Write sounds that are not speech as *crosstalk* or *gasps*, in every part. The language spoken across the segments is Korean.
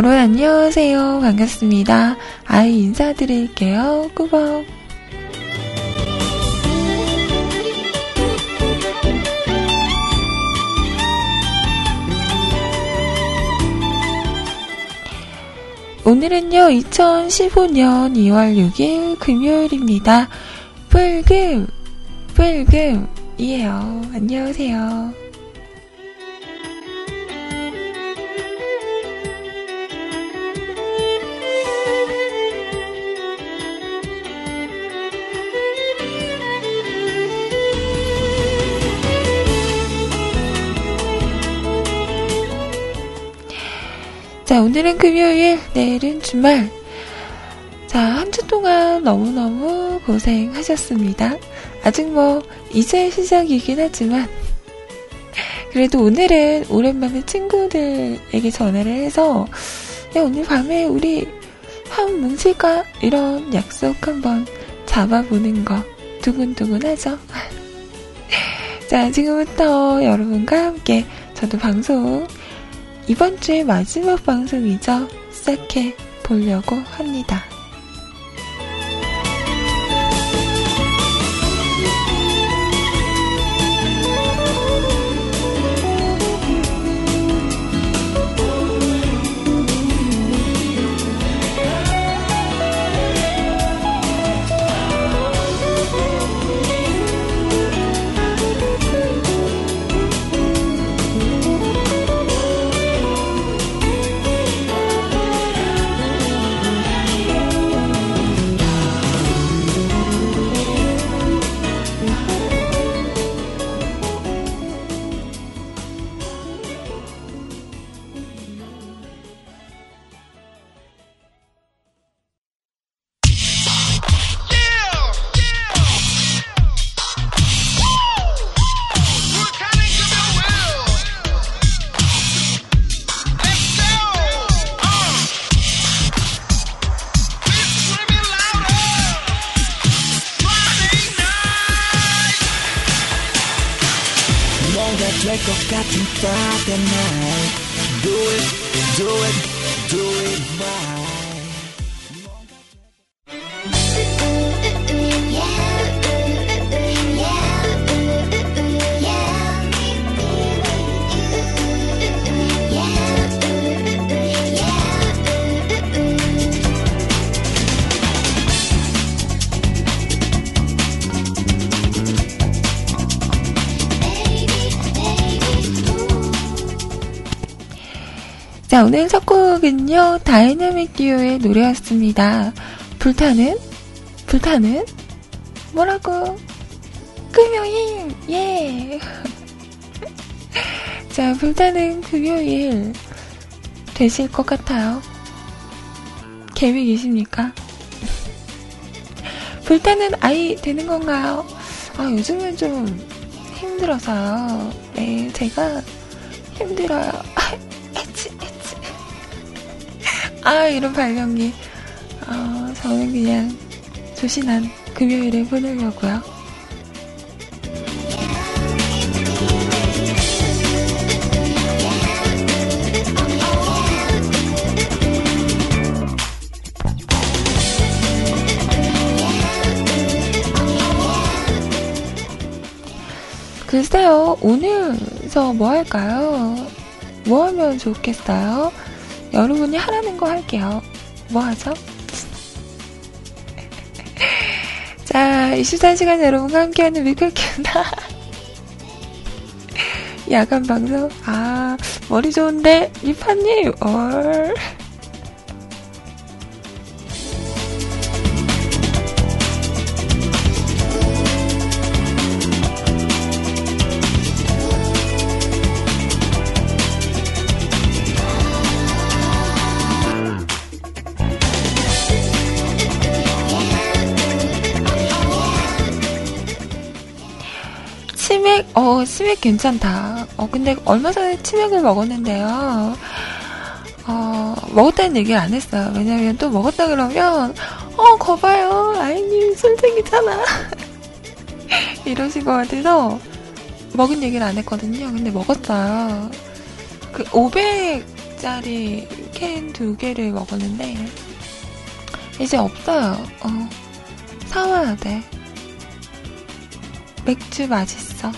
짠! 여러분 안녕하세요. 반갑습니다. 아이 인사드릴게요. 꾸벅. 오늘은요, 2015년 2월 6일 금요일입니다. 불금, 불금이에요. 안녕하세요. 오늘은 금요일, 내일은 주말. 자, 한 주 동안 너무너무 고생하셨습니다. 아직 뭐, 이제 시작이긴 하지만, 그래도 오늘은 오랜만에 친구들에게 전화를 해서, 야, 오늘 밤에 우리 한 뭉칠까? 이런 약속 한번 잡아보는 거 두근두근 하죠? *laughs* 자, 지금부터 여러분과 함께 저도 방송 이번 주의 마지막 방송이죠. 시작해 보려고 합니다. 곡은요, 다이나믹 듀오의 노래였습니다. 불타는? 불타는? 뭐라고? 금요일! 예! *laughs* 자, 불타는 금요일 되실 것 같아요. 계획이십니까? *laughs* 불타는 아이 되는 건가요? 아, 요즘은 좀 힘들어서요. 네, 제가 힘들어요. 아, 이런 발령기. 어, 저는 그냥 조신한 금요일에 보내려고요. 글쎄요, 오늘서 뭐 할까요? 뭐 하면 좋겠어요? 여러분이 하라는 거 할게요. 뭐 하죠? *laughs* 자, 24시간 여러분과 함께하는 미클키나 *laughs* 야간 방송. 아, 머리 좋은데, 리파님, 얼. 치맥, 괜찮다. 어, 근데 얼마 전에 치맥을 먹었는데요. 어, 먹었다는 얘기를 안 했어요. 왜냐면 또 먹었다 그러면, 어, 거봐요. 아이님 술쟁이잖아. *laughs* 이러실 것 같아서, 먹은 얘기를 안 했거든요. 근데 먹었어요. 그, 500 500ml짜리 캔 두 개를 먹었는데, 이제 없어요. 어, 사와야 돼. 맥주 맛있어.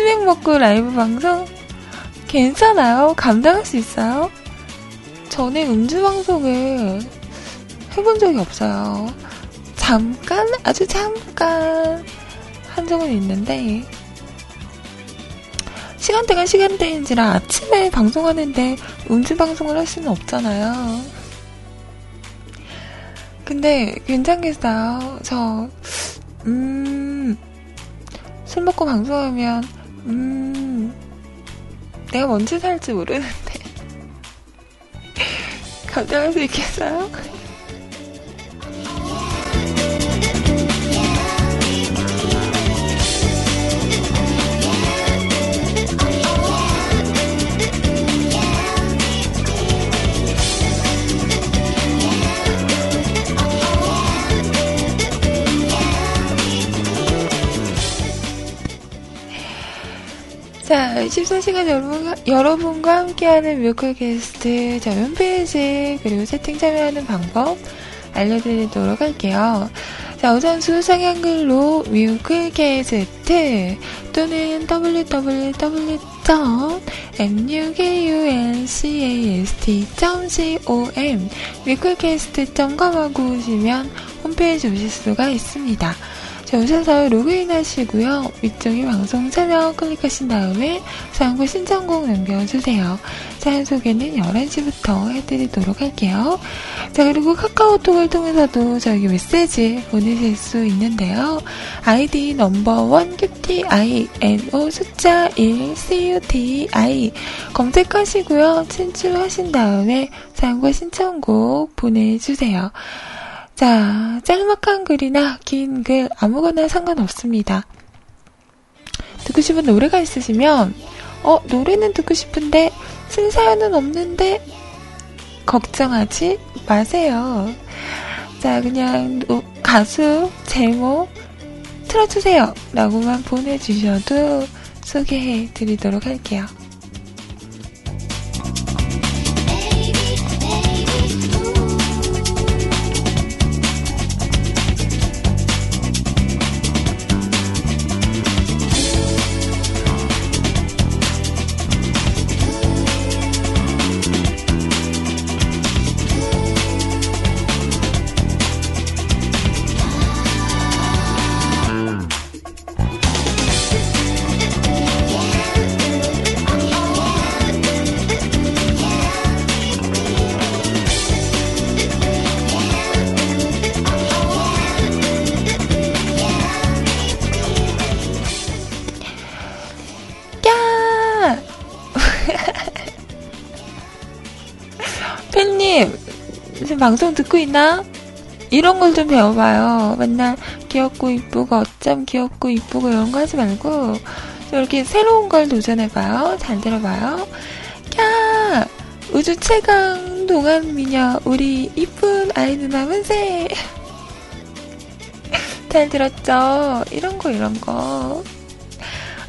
치맥 먹고 라이브 방송? 괜찮아요? 감당할 수 있어요? 전에 음주 방송을 해본 적이 없어요. 잠깐, 아주 잠깐 한 적은 있는데, 시간대가 시간대인지라 아침에 방송하는데 음주 방송을 할 수는 없잖아요. 근데 괜찮겠어요. 저, 음, 술 먹고 방송하면, 음, 내가 뭔지 살지 모르는데. *laughs* 감당할 수 있겠어요? 자, 14시간 여러분과, 여러분과 함께하는 뮤클 게스트 저 홈페이지 그리고 채팅 참여하는 방법 알려드리도록 할게요. 자, 우선 수상 한글로 뮤클 게스트 또는 www.mukulcast.com 뮤클 게스트.com 하고 오시면 홈페이지 오실 수가 있습니다. 자, 오셔서 로그인 하시고요. 위쪽에 방송 참여 클릭하신 다음에 사연과 신청곡 남겨주세요. 사연 소개는 11시부터 해드리도록 할게요. 자, 그리고 카카오톡을 통해서도 저기 메시지 보내실 수 있는데요. 아이디 넘버원 QTI, NO 숫자 1, CUTI 검색하시고요. 친추하신 다음에 사연과 신청곡 보내주세요. 자, 짤막한 글이나 긴 글 아무거나 상관없습니다. 듣고 싶은 노래가 있으시면 어, 노래는 듣고 싶은데 쓴 사연은 없는데 걱정하지 마세요. 자, 그냥 가수 제목 틀어주세요. 라고만 보내주셔도 소개해 드리도록 할게요. 방송 듣고 있나? 이런 걸 좀 배워봐요. 맨날 귀엽고 이쁘고 어쩜 귀엽고 이쁘고 이런 거 하지 말고 이렇게 새로운 걸 도전해봐요. 잘 들어봐요. 캬! 우주 최강 동안 미녀 우리 이쁜 아이 누나 만세! *laughs* 잘 들었죠? 이런 거 이런 거.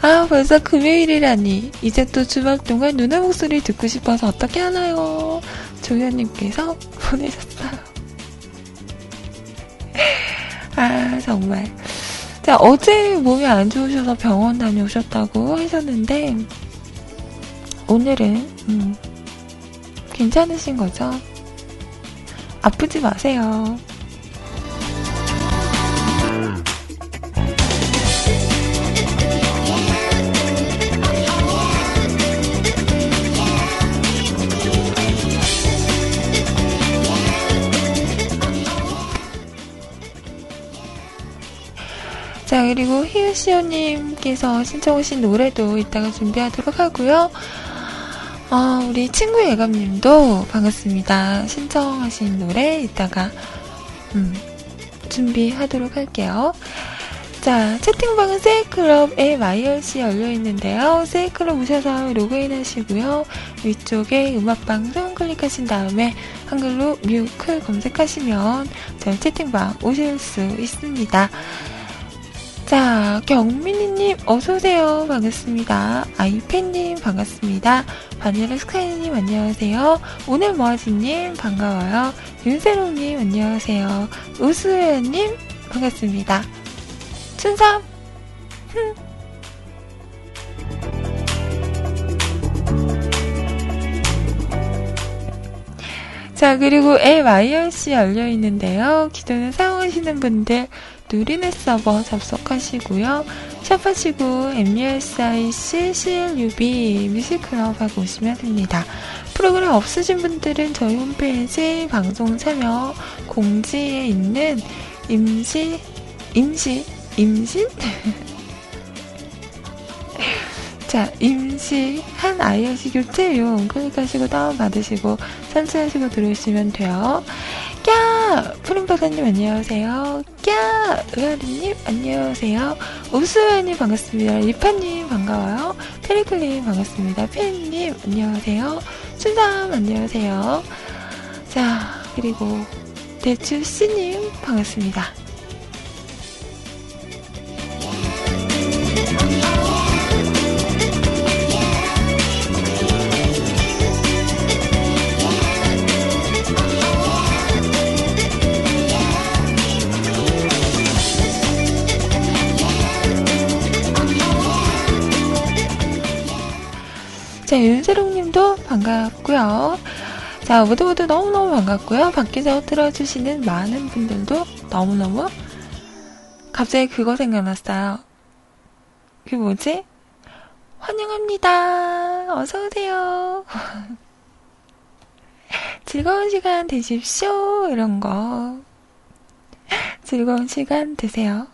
아, 벌써 금요일이라니. 이제 또 주말 동안 누나 목소리 듣고 싶어서 어떻게 하나요? 조현님께서 보내셨어요. *laughs* 아, 정말. 자, 어제 몸이 안 좋으셔서 병원 다녀오셨다고 하셨는데, 오늘은, 음, 괜찮으신 거죠? 아프지 마세요. 그리고 희우시오님께서 신청하신 노래도 이따가 준비하도록 하고요. 어, 우리 친구 예감님도 반갑습니다. 신청하신 노래 이따가, 음, 준비하도록 할게요. 자, 채팅방은 세이클럽에 마이얼씨 열려있는데요. 세이클럽 오셔서 로그인 하시고요. 위쪽에 음악방송 클릭하신 다음에 한글로 뮤클 검색하시면 저희 채팅방 오실 수 있습니다. 자, 경민이님, 어서오세요. 반갑습니다. 아이팬님, 반갑습니다. 바닐라 스카이님, 안녕하세요. 오늘 모아지님, 반가워요. 윤세롱님, 안녕하세요. 우수연님, 반갑습니다. 춘삼, 자, 그리고 LYRC 열려 있는데요. 기존에 사용하시는 분들 누리넷 서버 접속하시고요. 샵하시고 MUSIC CLUB 뮤직클럽하고 오시면 됩니다. 프로그램 없으신 분들은 저희 홈페이지 방송 참여 공지에 있는 임시, 임시, 임신? *laughs* 자, 임시 한 IRC 교체용 클릭하시고 다운받으시고 설치하시고 들어오시면 돼요. 꺄! 푸른바다님 안녕하세요. 꺄! 의아리님 안녕하세요. 우수연님 반갑습니다. 리파님 반가워요. 페리클님 반갑습니다. 팬님 안녕하세요. 순삼 안녕하세요. 자, 그리고 대추씨님 반갑습니다. 자, 윤세롱 님도 반갑고요. 자, 모두 모두 너무너무 반갑고요. 밖에서 들어주시는 많은 분들도 너무너무 갑자기 그거 생각났어요. 그 뭐지? 환영합니다. 어서오세요. *laughs* 즐거운 시간 되십시오. 이런 거. 즐거운 시간 되세요.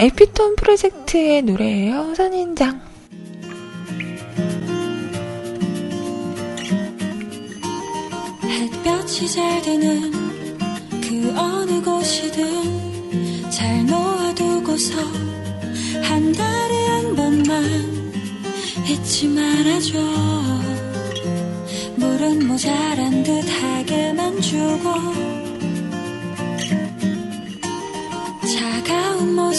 에피톤 프로젝트의 노래예요. 선인장. 햇볕이 잘 드는 그 어느 곳이든 잘 놓아두고서 한 달에 한 번만 잊지 말아줘 물은 모자란 듯하게만 주고 차가운 모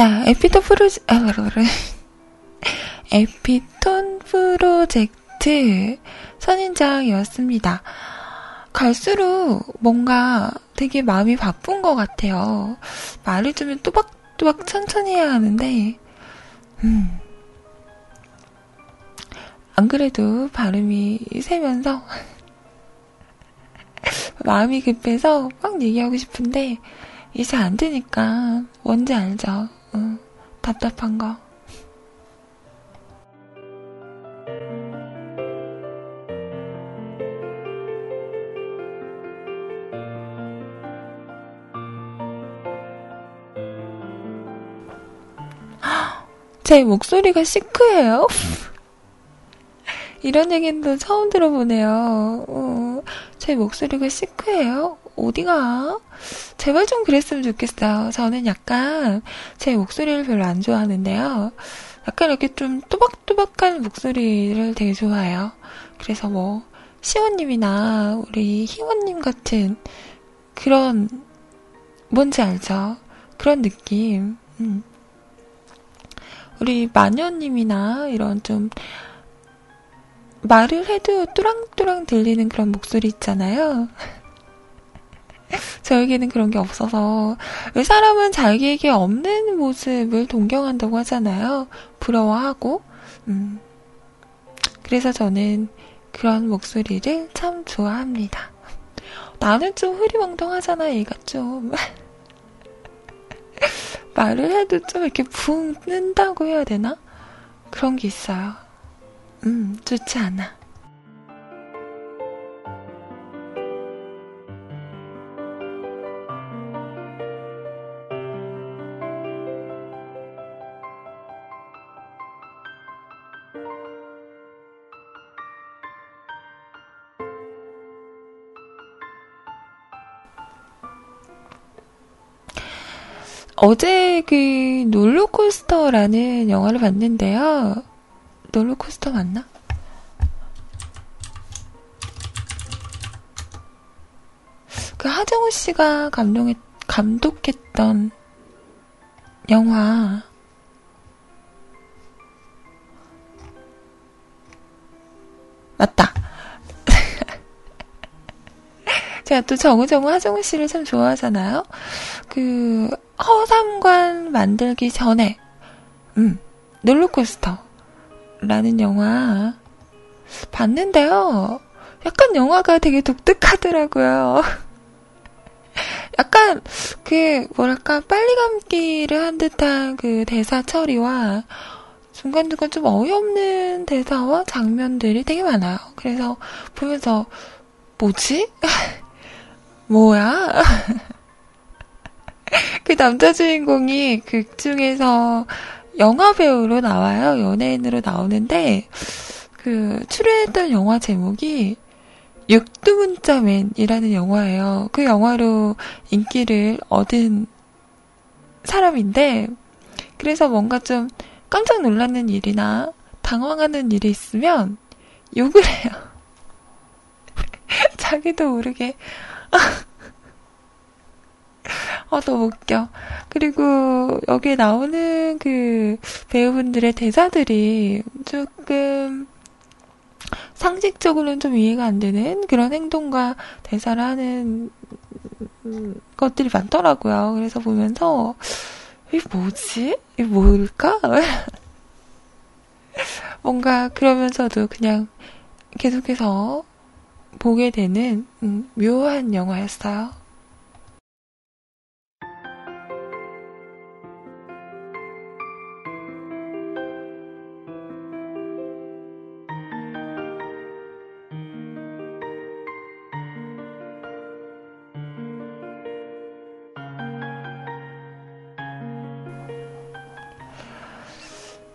자, 에피톤 프로젝트, 아, *laughs* 에피톤 프로젝트 선인장이었습니다. 갈수록 뭔가 되게 마음이 바쁜 것 같아요. 말을 좀 또박또박 천천히 해야 하는데, 음. 안 그래도 발음이 세면서, *laughs* 마음이 급해서 막 얘기하고 싶은데, 이제 안 되니까, 뭔지 알죠? 응, 답답한 거. *gasps* 제 목소리가 시크해요? *laughs* 이런 얘기는 또 처음 들어보네요. 어, 제 목소리가 시크해요? 어디가? 제발 좀 그랬으면 좋겠어요. 저는 약간 제 목소리를 별로 안 좋아하는데요. 약간 이렇게 좀 또박또박한 목소리를 되게 좋아해요. 그래서 뭐, 시원님이나 우리 희원님 같은 그런, 뭔지 알죠? 그런 느낌. 음. 우리 마녀님이나 이런 좀, 말을 해도 뚜랑뚜랑 들리는 그런 목소리 있잖아요. 저에게는 그런 게 없어서 왜 사람은 자기에게 없는 모습을 동경한다고 하잖아요. 부러워하고. 음. 그래서 저는 그런 목소리를 참 좋아합니다. 나는 좀 흐리멍텅하잖아, 얘가 좀. *laughs* 말을 해도 좀 이렇게 붕 뜬다고 해야 되나? 그런 게 있어요. 음, 좋지 않아. 어제 그 롤러코스터라는 영화를 봤는데요. 롤러코스터 맞나? 그 하정우 씨가 감동했, 감독했던 영화. 맞다. *laughs* 제가 또 정우정우 하정우 씨를 참 좋아하잖아요. 그 허삼관 만들기 전에, 음, 롤러코스터라는 영화 봤는데요. 약간 영화가 되게 독특하더라고요. *laughs* 약간 그 뭐랄까 빨리 감기를 한 듯한 그 대사 처리와 중간중간 좀 어이없는 대사와 장면들이 되게 많아요. 그래서 보면서 뭐지? *laughs* 뭐야? *laughs* *laughs* 그 남자 주인공이 극 중에서 영화 배우로 나와요. 연예인으로 나오는데, 그, 출연했던 영화 제목이 육두문자맨이라는 영화예요. 그 영화로 인기를 얻은 사람인데, 그래서 뭔가 좀 깜짝 놀라는 일이나 당황하는 일이 있으면 욕을 해요. *laughs* 자기도 모르게. *laughs* 아, 너무 웃겨. 그리고 여기에 나오는 그 배우분들의 대사들이 조금 상식적으로는 좀 이해가 안 되는 그런 행동과 대사를 하는 것들이 많더라고요. 그래서 보면서, 이게 뭐지? 이게 뭘까? *laughs* 뭔가 그러면서도 그냥 계속해서 보게 되는 음, 묘한 영화였어요.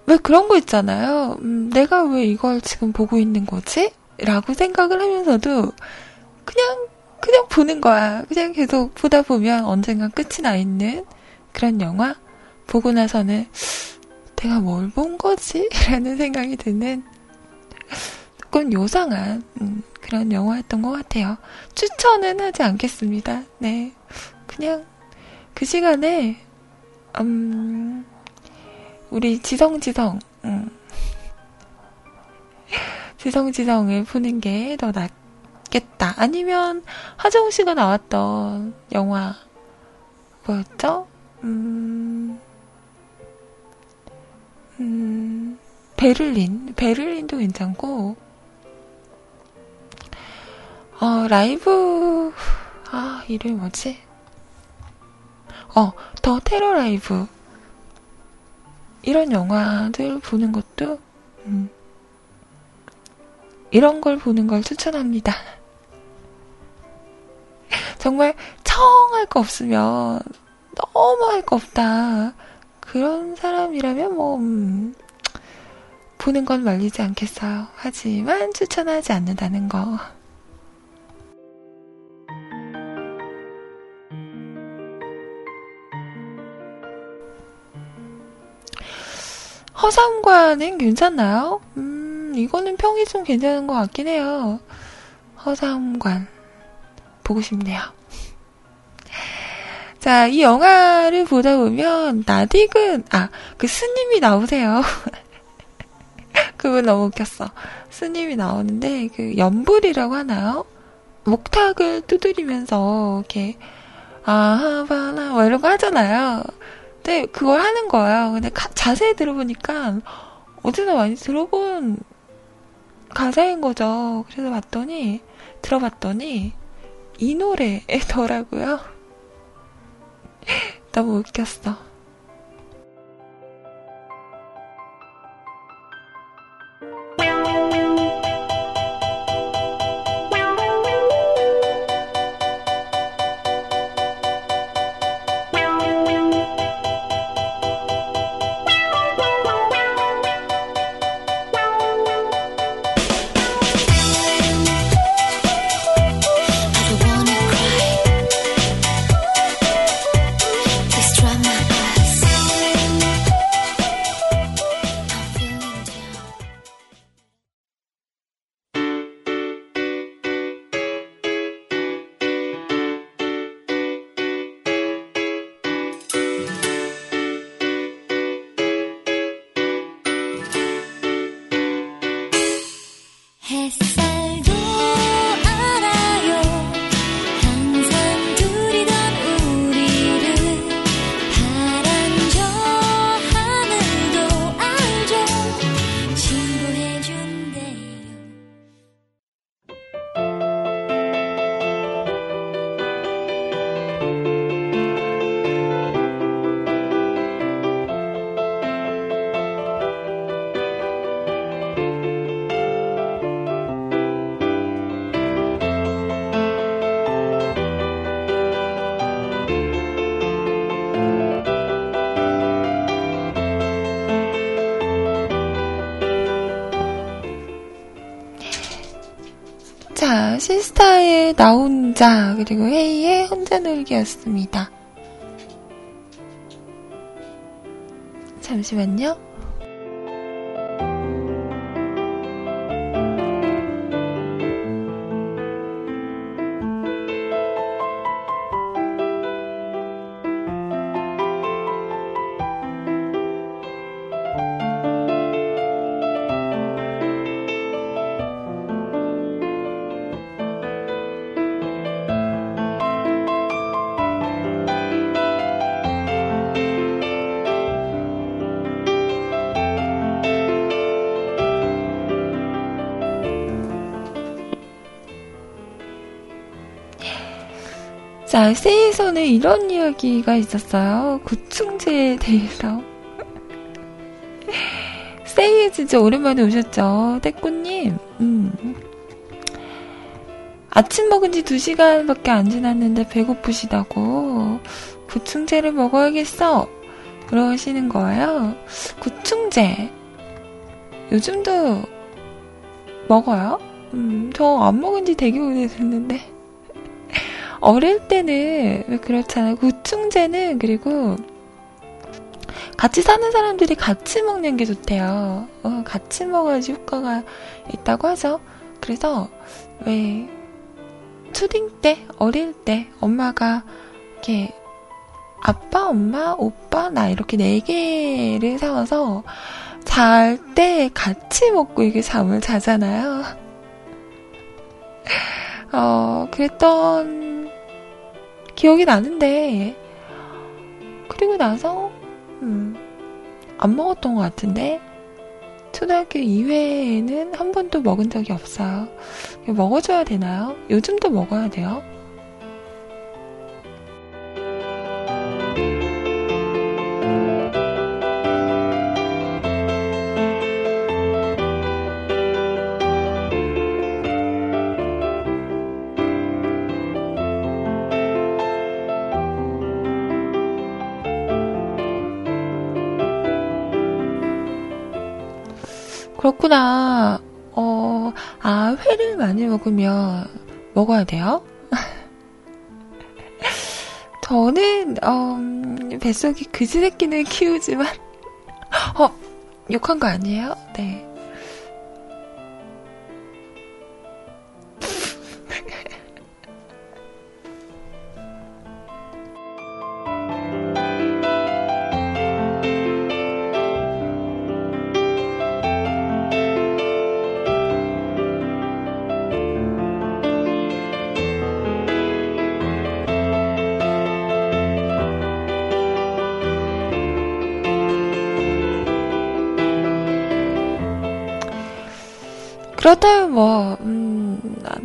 왜 그런 거 있잖아요. 음, 내가 왜 이걸 지금 보고 있는 거지? 라고 생각을 하면서도 그냥, 그냥 보는 거야. 그냥 계속 보다 보면 언젠가 끝이 나 있는 그런 영화? 보고 나서는 내가 뭘 본 거지? *laughs* 라는 생각이 드는 조금 요상한 음, 그런 영화였던 것 같아요. 추천은 하지 않겠습니다. 네. 그냥 그 시간에, 음, 우리 지성지성, 음. 지성지성을 푸는 게 더 낫겠다. 아니면 하정우 씨가 나왔던 영화 뭐였죠? 음, 음, 베를린. 베를린도 괜찮고, 어, 라이브, 아, 이름이 뭐지? 어, 더 테러 라이브. 이런 영화들 보는 것도, 음, 이런 걸 보는 걸 추천합니다. *laughs* 정말 청할 거 없으면 너무 할 거 없다. 그런 사람이라면 뭐, 음, 보는 건 말리지 않겠어요. 하지만 추천하지 않는다는 거. 허상과는 괜찮나요? 음, 이거는 평이 좀 괜찮은 것 같긴 해요. 허상관. 보고 싶네요. *laughs* 자, 이 영화를 보다 보면, 나딕은, 아, 그 스님이 나오세요. *laughs* 그분 너무 웃겼어. 스님이 나오는데, 그, 연불이라고 하나요? 목탁을 두드리면서, 이렇게, 아하바나, 뭐 이런 거 하잖아요. 근데 그걸 하는 거예요. 근데 가, 자세히 들어보니까 어디서 많이 들어본 가사인 거죠. 그래서 봤더니, 들어봤더니, 이 노래더라고요. *laughs* *laughs* 너무 웃겼어. 시스타의 나 혼자 그리고 헤이의 혼자 놀기였습니다. 잠시만요. 자, 세이에서는 이런 이야기가 있었어요. 구충제에 대해서. 세이에 진짜 오랜만에 오셨죠. 떼꾸님. 음. 아침 먹은 지 2시간밖에 안 지났는데 배고프시다고. 구충제를 먹어야겠어. 그러시는 거예요. 구충제. 요즘도 먹어요? 음, 저 안 먹은 지 되게 오래됐는데. 어릴 때는 왜 그렇잖아요. 구충제는 그리고 같이 사는 사람들이 같이 먹는 게 좋대요. 어, 같이 먹어야지 효과가 있다고 하죠. 그래서 왜 초딩 때, 어릴 때 엄마가 이렇게 아빠, 엄마, 오빠, 나 이렇게 네 개를 사와서 잘 때 같이 먹고 이게 잠을 자잖아요. *laughs* 어, 그랬던 기억이 나는데 그리고 나서 음, 안 먹었던 것 같은데 초등학교 이외에는 한 번도 먹은 적이 없어요. 먹어줘야 되나요? 요즘도 먹어야 돼요? 그렇구나. 어, 아, 회를 많이 먹으면 먹어야 돼요? *laughs* 저는, 어, 뱃속에 그지 새끼는 키우지만, *laughs* 어, 욕한 거 아니에요? 네.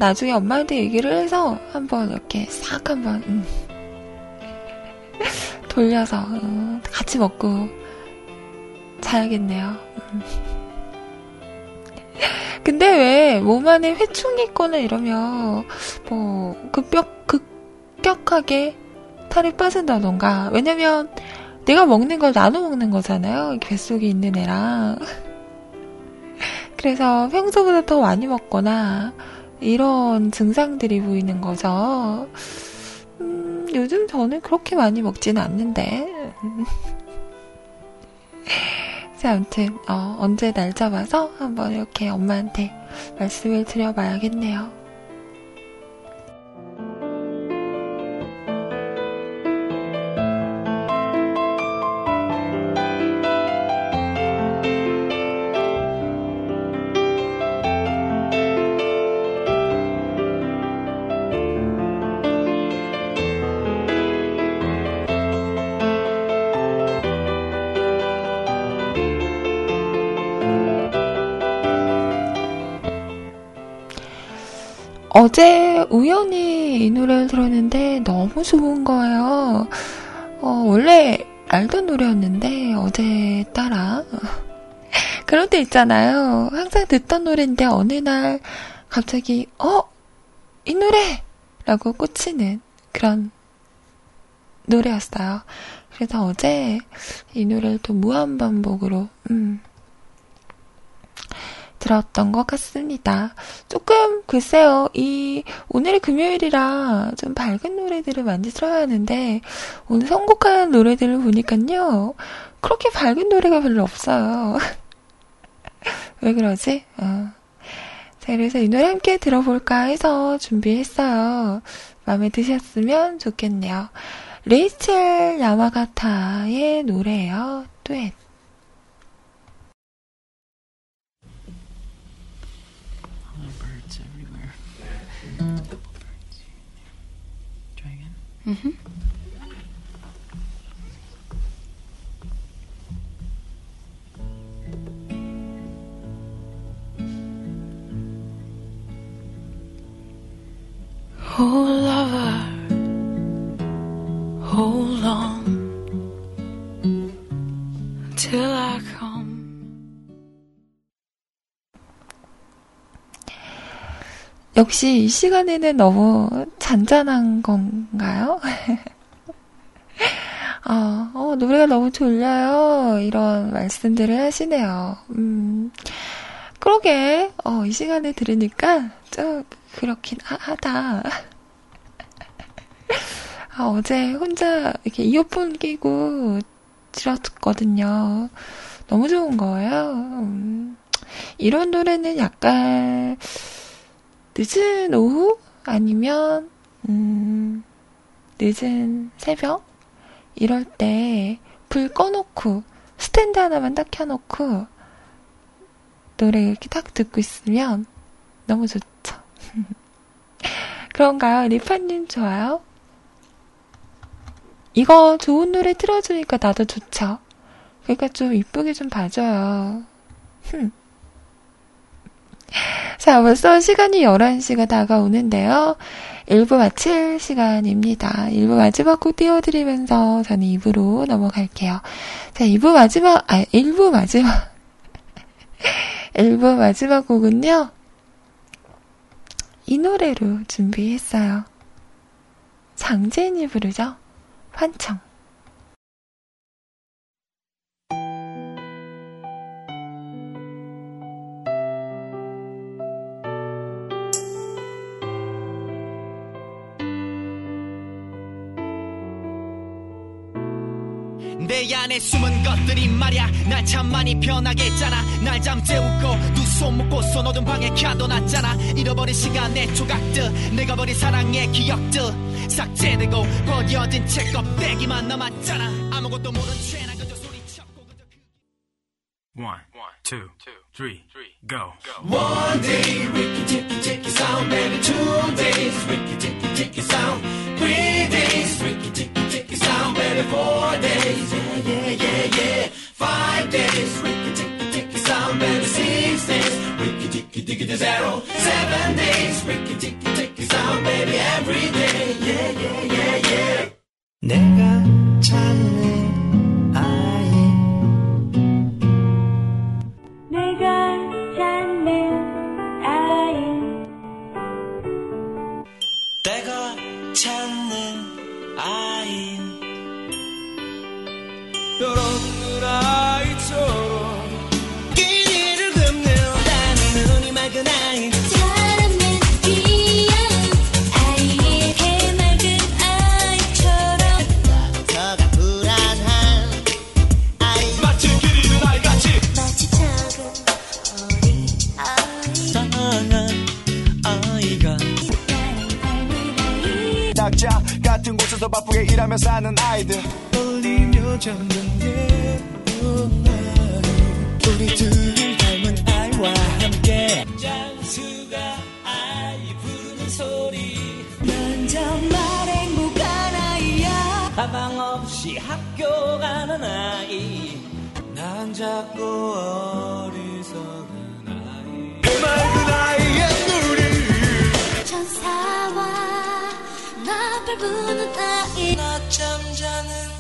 나중에 엄마한테 얘기를 해서 한번 이렇게 싹 한번, 음, *laughs* 돌려서, 음, 같이 먹고 자야겠네요. 음. *laughs* 근데 왜 몸 안에 회충이 있거나 이러면, 뭐, 급격, 급격하게 살이 빠진다던가. 왜냐면, 내가 먹는 걸 나눠 먹는 거잖아요. 뱃속에 있는 애랑. *laughs* 그래서 평소보다 더 많이 먹거나 이런 증상들이 보이는 거죠. 음, 요즘 저는 그렇게 많이 먹지는 않는데. *laughs* 자, 아무튼 어, 언제 날 잡아서 한번 이렇게 엄마한테 말씀을 드려봐야겠네요. 어제 우연히 이 노래를 들었는데 너무 좋은 거예요. 어, 원래 알던 노래였는데 어제 따라 *laughs* 그럴 때 있잖아요. 항상 듣던 노래인데 어느 날 갑자기 어? 이 노래! 라고 꽂히는 그런 노래였어요. 그래서 어제 이 노래를 또 무한반복으로 음, 들었던 것 같습니다. 조금 글쎄요, 이 오늘이 금요일이라 좀 밝은 노래들을 많이 들어야 하는데 오늘 선곡한 노래들을 보니까요, 그렇게 밝은 노래가 별로 없어요. *laughs* 왜 그러지? 어. 자, 그래서 이 노래 함께 들어볼까 해서 준비했어요. 마음에 드셨으면 좋겠네요. 레이첼 야마가타의 노래예요. 듀엣. Mm-hmm. Oh, lover, hold on till I come. 역시 이 시간에는 너무 잔잔한 건가요? 어, *laughs* 어, 노래가 너무 졸려요. 이런 말씀들을 하시네요. 음, 그러게, 어, 이 시간에 들으니까 좀 그렇긴 하, 다 *laughs* 아, 어제 혼자 이렇게 이어폰 끼고 들었거든요. 너무 좋은 거예요. 음, 이런 노래는 약간, 늦은 오후? 아니면, 음, 늦은 새벽? 이럴 때 불 꺼놓고, 스탠드 하나만 딱 켜놓고, 노래 이렇게 딱 듣고 있으면 너무 좋죠. *laughs* 그런가요? 리파님 좋아요? 이거 좋은 노래 틀어주니까 나도 좋죠. 그러니까 좀 이쁘게 좀 봐줘요. 흠. 자, 벌써 시간이 11시가 다가오는데요. 1부 마칠 시간입니다. 1부 마지막 곡 띄워드리면서 저는 2부로 넘어갈게요. 자, 2부 마지막, 아, 1부 마지막. *laughs* 1부 마지막 곡은요. 이 노래로 준비했어요. 장재인이 부르죠? 환청. 내 안에 숨은 것들이 말야. 날 참 많이 변하게 했잖아. 날 잠재우고 두 손 묶고서 어두운 방에 가둬놨잖아. 잃어버린 시간의 조각들 내가 버린 사랑의 기억들. 삭제되고 버려진 채 껍데기만 남았잖아. 아무것도 모른 채나 그저 소리쳤고 그저 그 One, two, three, go. One day, Ricky Ticky Ticky Sound, and two days, Ricky Ticky Ticky Sound, three Sound, and four days, yeah, yeah, yeah, yeah, five days, Ricky Ticky Ticky Sound, and six days, Ricky Ticky Ticky to zero. Seven days, Ricky Ticky Ticky Sound, baby, every day. Yeah, yeah, yeah, yeah. 내가 찾는 아 바쁘게 일하며 사는 아이들. 떨리며 잠든 예쁜 아이 우리 둘을 닮은 아이와 함께. 장수가 아이 부르는 소리. 난 정말 행복한 아이야? 가방 없이 학교 가는 아이. 난 작고 어리석은 아이. 해맑은 아이의 눈이 천사와 나팔 부는 아이 낮잠 자는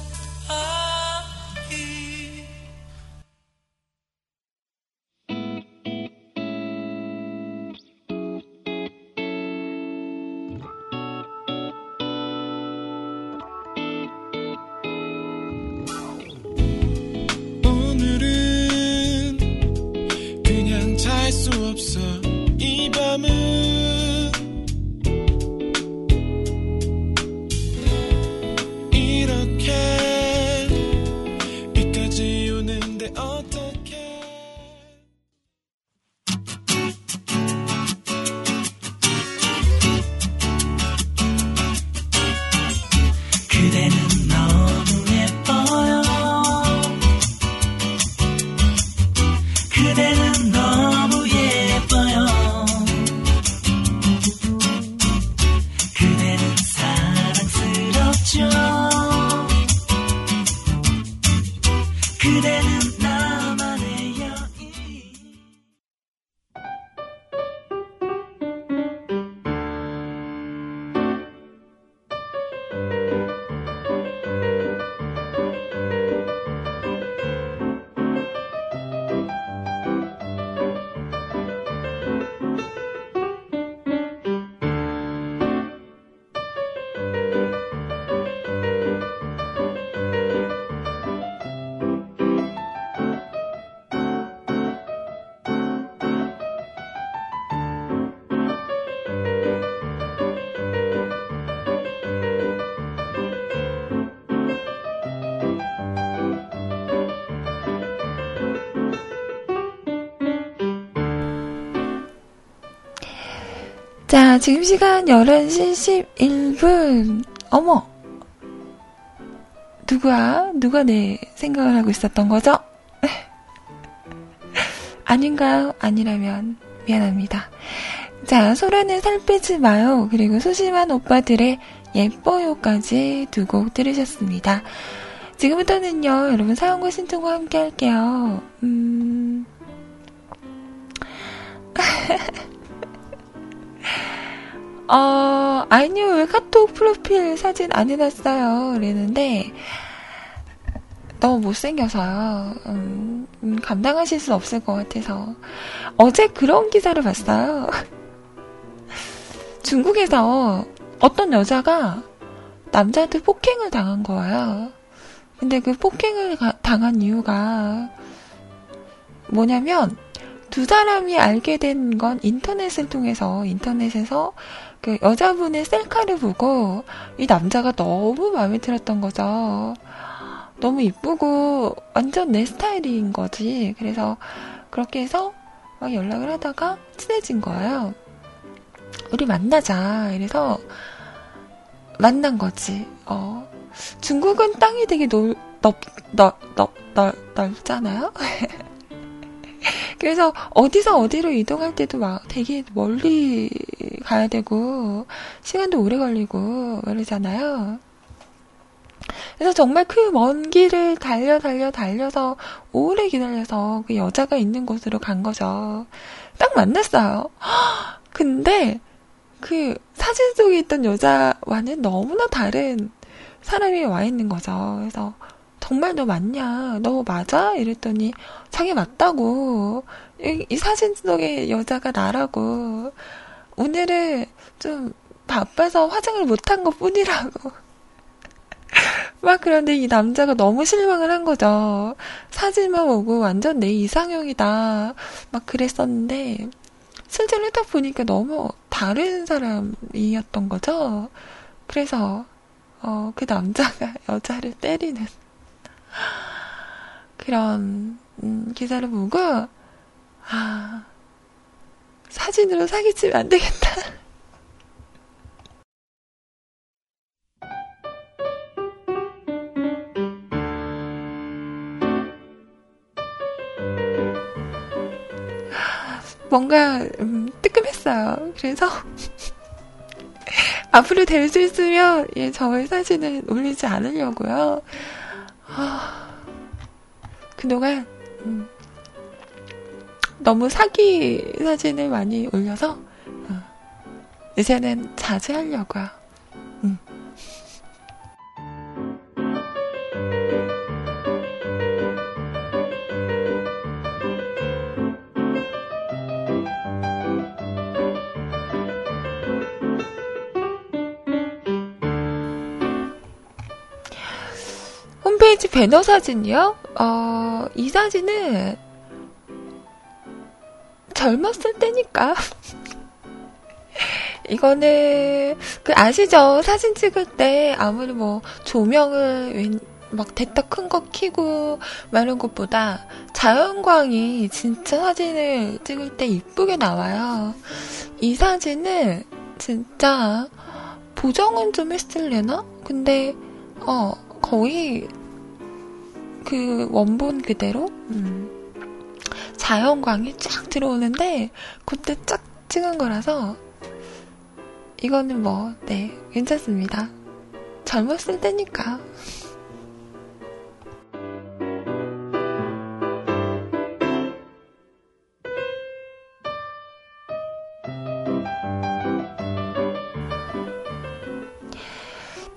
지금 시간 11시 11분. 어머! 누구야? 누가 내 생각을 하고 있었던 거죠? *laughs* 아닌가요? 아니라면 미안합니다. 자, 소라는 살 빼지 마요. 그리고 소심한 오빠들의 예뻐요까지 두 곡 들으셨습니다. 지금부터는요, 여러분 사연과 신청과 함께 할게요. 음, *laughs* 어, 아니요, 왜 카톡 프로필 사진 안 해놨어요? 그랬는데, 너무 못생겨서요. 음, 음, 감당하실 수 없을 것 같아서. 어제 그런 기사를 봤어요. *laughs* 중국에서 어떤 여자가 남자한테 폭행을 당한 거예요. 근데 그 폭행을 가- 당한 이유가 뭐냐면, 두 사람이 알게 된 건 인터넷을 통해서, 인터넷에서 그 여자분의 셀카를 보고 이 남자가 너무 마음에 들었던 거죠. 너무 이쁘고 완전 내 스타일인 거지. 그래서 그렇게 해서 막 연락을 하다가 친해진 거예요. 우리 만나자. 이래서 만난 거지. 어. 중국은 땅이 되게 넓, 넓, 넓, 넓, 넓, 넓잖아요? *laughs* 그래서 어디서 어디로 이동할 때도 막 되게 멀리 가야 되고, 시간도 오래 걸리고, 그러잖아요. 그래서 정말 그 먼 길을 달려 달려 달려서 오래 기다려서 그 여자가 있는 곳으로 간 거죠. 딱 만났어요. *gasps* 근데 그 사진 속에 있던 여자와는 너무나 다른 사람이 와 있는 거죠. 그래서 정말 너 맞냐? 너 맞아? 이랬더니 자기 맞다고. 이, 이 사진 속의 여자가 나라고. 오늘은 좀 바빠서 화장을 못한 것 뿐이라고. *laughs* 막 그런데 이 남자가 너무 실망을 한 거죠. 사진만 보고 완전 내 이상형이다. 막 그랬었는데, 실제로 딱 보니까 너무 다른 사람이었던 거죠. 그래서, 어, 그 남자가 *laughs* 여자를 때리는 그런, 음, 기사를 보고, 아, 사진으로 사기치면 안 되겠다. 뭔가 음, 뜨끔했어요. 그래서 *laughs* 앞으로 될 수 있으면 예, 저의 사진은 올리지 않으려고요. 아, 그동안 음, 너무 사기 사진을 많이 올려서 어, 이제는 자제하려고요. 홈페이지 배너 사진이요? 어, 이 사진은 젊었을 때니까. *laughs* 이거는 그 아시죠? 사진 찍을 때 아무리 뭐 조명을 웬- 막 대따 큰 거 키고 말는 것보다 자연광이 진짜 사진을 찍을 때 이쁘게 나와요. 이 사진은 진짜 보정은 좀 했을래나? 근데 어 거의 그 원본 그대로 음, 자연광이 쫙 들어오는데 그때 쫙 찍은 거라서 이거는 뭐 네 괜찮습니다. 젊었을 때니까.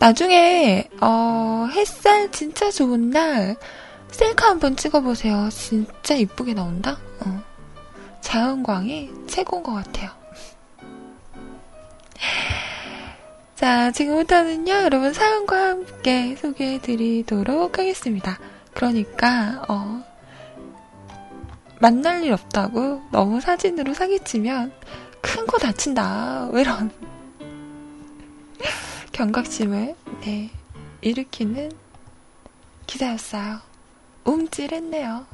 나중에 어, 햇살 진짜 좋은 날 셀카 한번 찍어보세요. 진짜 이쁘게 나온다. 어. 자연광이 최고인 것 같아요. *laughs* 자, 지금부터는요, 여러분 사연과 함께 소개해 드리도록 하겠습니다. 그러니까, 어, 만날 일 없다고 너무 사진으로 사기치면 큰거 다친다. 이런 경각심을, 네, 일으키는 기사였어요. 움찔했네요.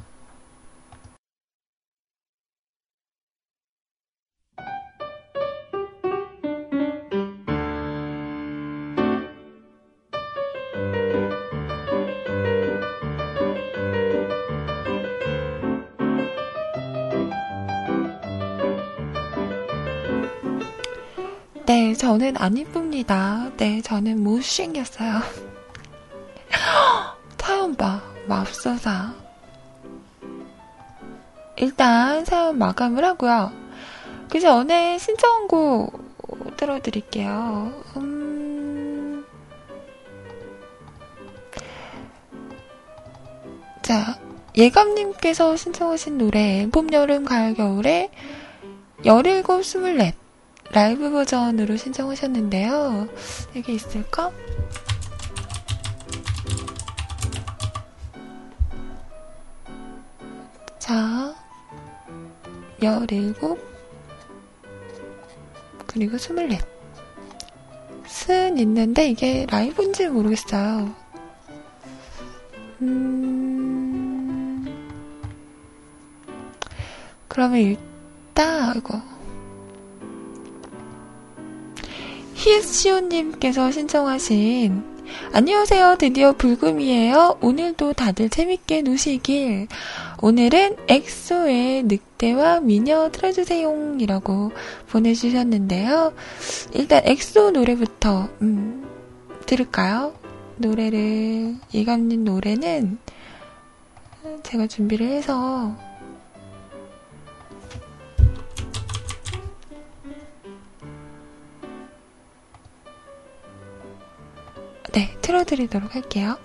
네, 저는 안 이쁩니다. 네, 저는 못생겼어요. *gasps* 사연 봐, 맙소사. 일단 사연 마감을 하고요. 그 전에 신청곡 들어드릴게요. 음... 자, 예감님께서 신청하신 노래, 봄, 여름, 가을, 겨울에 17, 24 라이브 버전으로 신청하셨는데요. 여기 있을까? 자, 17, 그리고 24. 쓴 있는데 이게 라이브인지 모르겠어요. 음, 그러면 일단, 이거. 히읗시오님께서 신청하신 안녕하세요. 드디어 불금이에요. 오늘도 다들 재밌게 노시길. 오늘은 엑소의 늑대와 미녀 틀어주세요. 이라고 보내주셨는데요. 일단 엑소 노래부터, 음, 들을까요? 노래를, 예감님 노래는 제가 준비를 해서 네, 틀어드리도록 할게요.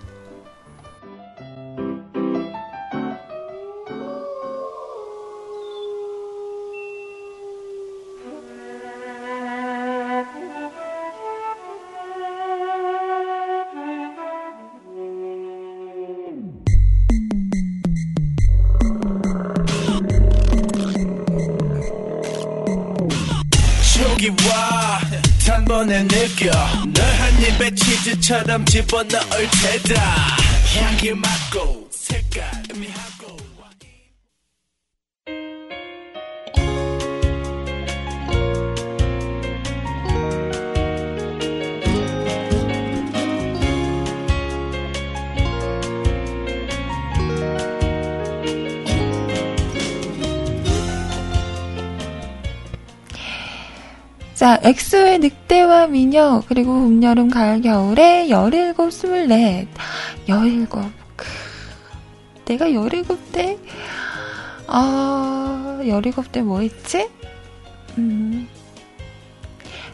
처럼 집어넣을 테다. 향기 맡고 색깔 자, 엑소의 늑대와 미녀, 그리고 봄, 여름, 가을, 겨울에 17, 24. 17. 크. 내가 17대? 아, 17대 뭐 했지? 음.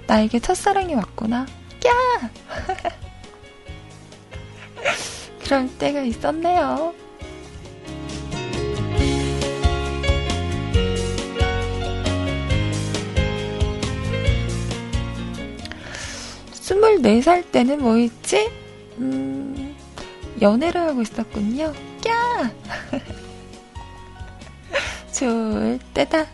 나에게 첫사랑이 왔구나. 야! *laughs* 그럴 때가 있었네요. 24살 때는 뭐 있지? 음, 연애를 하고 있었군요. 야! *laughs* 좋을 때다.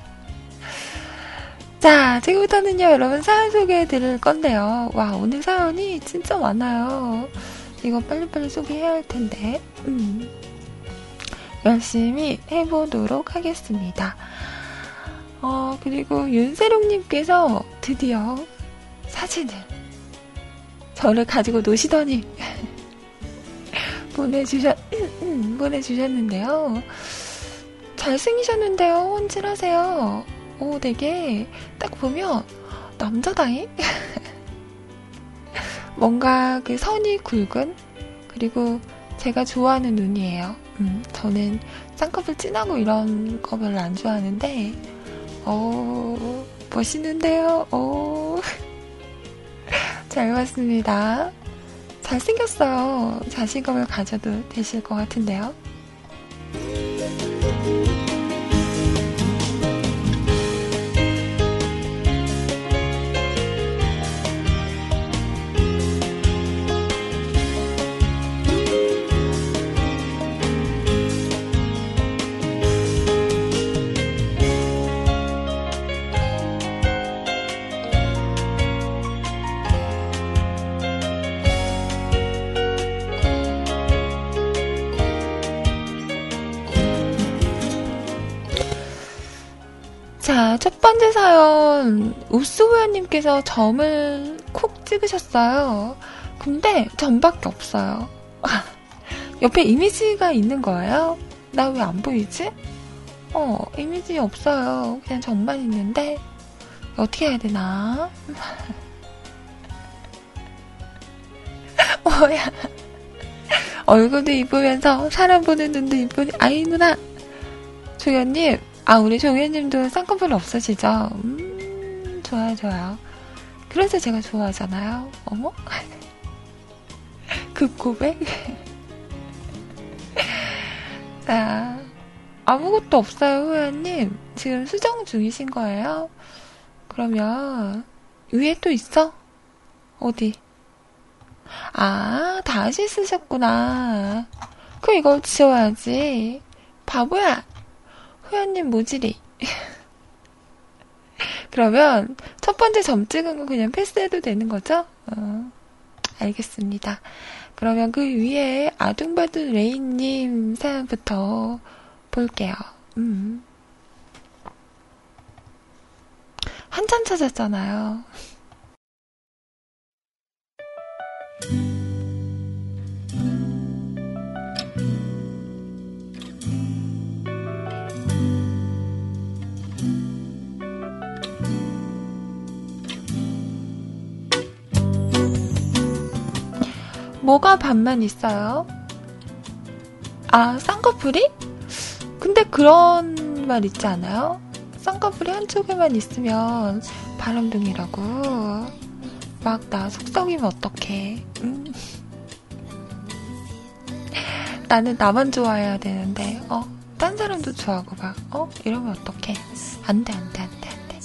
자, 지금부터는요, 여러분 사연 소개해 드릴 건데요. 와, 오늘 사연이 진짜 많아요. 이거 빨리빨리 소개해야 할 텐데. 음. 열심히 해보도록 하겠습니다. 어, 그리고 윤세롱님께서 드디어 사진을 저를 가지고 노시더니 *laughs* 보내주셨 보내주셨는데요. 잘생기셨는데요. 혼질하세요. 오, 되게 딱 보면 남자다잉. *laughs* 뭔가 그 선이 굵은 그리고 제가 좋아하는 눈이에요. 음, 저는 쌍꺼풀 진하고 이런 거 별로 안 좋아하는데, 어, 멋있는데요. 오. 잘 봤습니다. 잘생겼어요. 자신감을 가져도 되실 것 같은데요. 자, 첫 번째 사연, 우스우연님께서 점을 콕 찍으셨어요. 근데 점밖에 없어요. *laughs* 옆에 이미지가 있는 거예요? 나 왜 안 보이지? 어, 이미지 없어요. 그냥 점만 있는데, 어떻게 해야 되나? *laughs* 뭐야. 얼굴도 이쁘면서 사람 보는 눈도 이쁘니, 아이 누나! 조연님, 아, 우리 종현님도 쌍꺼풀 없으시죠? 음, 좋아요, 좋아요. 그래서 제가 좋아하잖아요. 어머? *laughs* 그 고백? 자, *laughs* 아무것도 없어요, 후연님. 지금 수정 중이신 거예요? 그러면, 위에 또 있어? 어디? 아, 다시 쓰셨구나. 그 이걸 지워야지. 바보야! 후연님 모질이. *laughs* 그러면 첫 번째 점 찍은 거 그냥 패스해도 되는 거죠? 어, 알겠습니다. 그러면 그 위에 아둥바둥 레인님 사연부터 볼게요. 음. 한참 찾았잖아요. 뭐가 반만 있어요? 아, 쌍꺼풀이? 근데 그런 말 있지 않아요? 쌍꺼풀이 한쪽에만 있으면 바람둥이라고. 막 나 속썩이면 어떡해. 음. 나는 나만 좋아해야 되는데, 어, 딴 사람도 좋아하고 막, 어? 이러면 어떡해. 안 돼, 안 돼, 안 돼, 안 돼.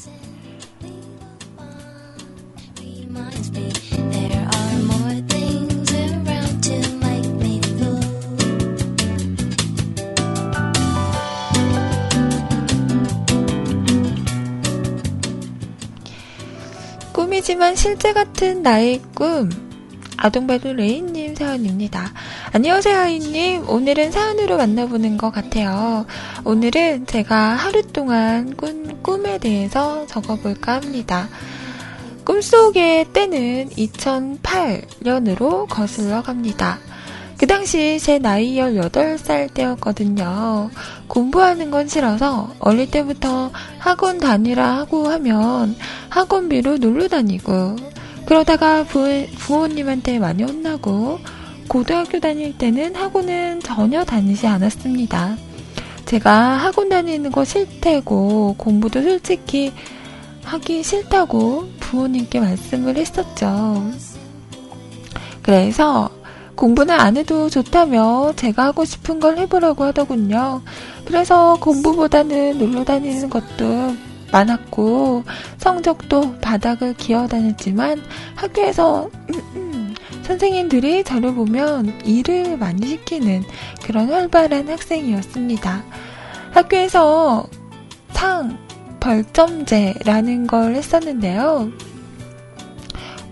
꿈이지만 실제 같은 나의 꿈. 아동배도 레인님 사연입니다. 안녕하세요, 하이님. 오늘은 사연으로 만나보는 것 같아요. 오늘은 제가 하루 동안 꾼 꿈에 대해서 적어볼까 합니다. 꿈속의 때는 2008년으로 거슬러 갑니다. 그 당시 제 나이 18살 때였거든요. 공부하는 건 싫어서 어릴 때부터 학원 다니라 하고 하면 학원비로 놀러 다니고 그러다가 부, 부모님한테 많이 혼나고 고등학교 다닐 때는 학원은 전혀 다니지 않았습니다. 제가 학원 다니는 거 싫대고 공부도 솔직히 하기 싫다고 부모님께 말씀을 했었죠. 그래서 공부는 안 해도 좋다며 제가 하고 싶은 걸 해보라고 하더군요. 그래서 공부보다는 놀러 다니는 것도 많았고 성적도 바닥을 기어 다녔지만 학교에서 음, 음, 선생님들이 저를 보면 일을 많이 시키는 그런 활발한 학생이었습니다. 학교에서 상, 벌점제라는 걸 했었는데요.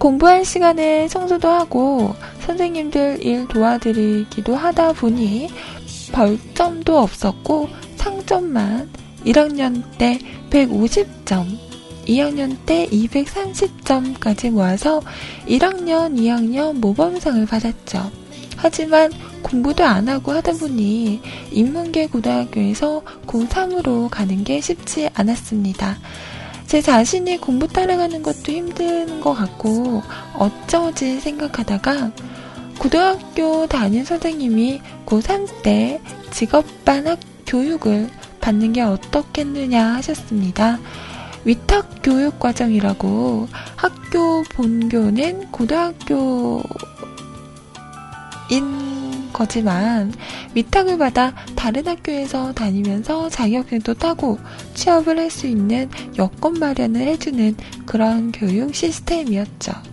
공부할 시간에 청소도 하고 선생님들 일 도와드리기도 하다 보니 벌점도 없었고 상점만 1학년 때 150점, 2학년 때 230점까지 모아서 1학년, 2학년 모범상을 받았죠. 하지만 공부도 안 하고 하다 보니 인문계 고등학교에서 고3으로 가는 게 쉽지 않았습니다. 제 자신이 공부 따라가는 것도 힘든 것 같고 어쩌지 생각하다가 고등학교 담임 선생님이 고3 때 직업반 학 교육을 받는 게 어떻겠느냐 하셨습니다. 위탁 교육 과정이라고 학교 본교는 고등학교인 거지만 위탁을 받아 다른 학교에서 다니면서 자격증도 따고 취업을 할 수 있는 여건 마련을 해주는 그런 교육 시스템이었죠.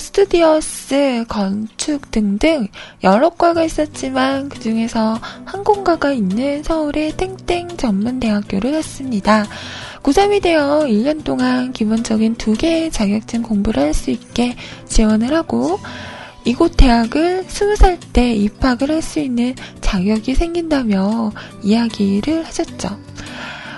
스튜디오스, 건축 등등 여러 과가 있었지만 그 중에서 항공과가 있는 서울의 땡땡 전문대학교를 갔습니다. 고3이 되어 1년 동안 기본적인 두 개의 자격증 공부를 할 수 있게 지원을 하고 이곳 대학을 20살 때 입학을 할 수 있는 자격이 생긴다며 이야기를 하셨죠.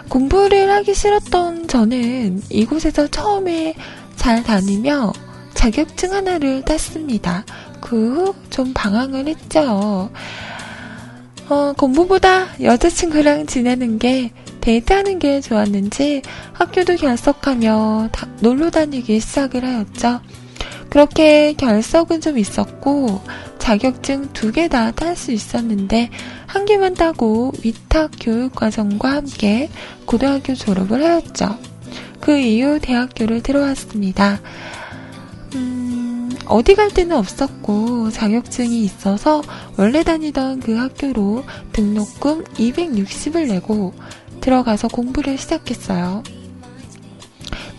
공부를 하기 싫었던 저는 이곳에서 처음에 잘 다니며 자격증 하나를 땄습니다. 그 후 좀 방황을 했죠. 어, 공부보다 여자친구랑 지내는 게 데이트하는 게 좋았는지 학교도 결석하며 다, 놀러 다니기 시작을 하였죠. 그렇게 결석은 좀 있었고 자격증 두 개 다 딸 수 있었는데 한 개만 따고 위탁 교육 과정과 함께 고등학교 졸업을 하였죠. 그 이후 대학교를 들어왔습니다. 음, 어디 갈 데는 없었고 자격증이 있어서 원래 다니던 그 학교로 등록금 260을 내고 들어가서 공부를 시작했어요.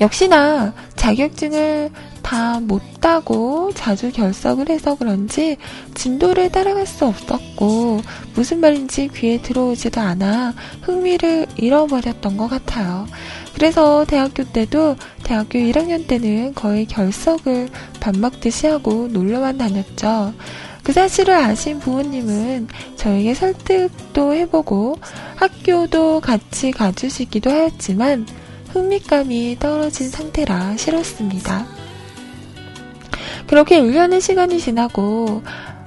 역시나 자격증을 다다못 따고 자주 결석을 해서 그런지 진도를 따라갈 수 없었고 무슨 말인지 귀에 들어오지도 않아 흥미를 잃어버렸던 것 같아요. 그래서 대학교 때도 대학교 1학년 때는 거의 결석을 밥 먹듯이 하고 놀러만 다녔죠. 그 사실을 아신 부모님은 저에게 설득도 해보고 학교도 같이 가주시기도 하였지만 흥미감이 떨어진 상태라 싫었습니다. 그렇게 1년의 시간이 지나고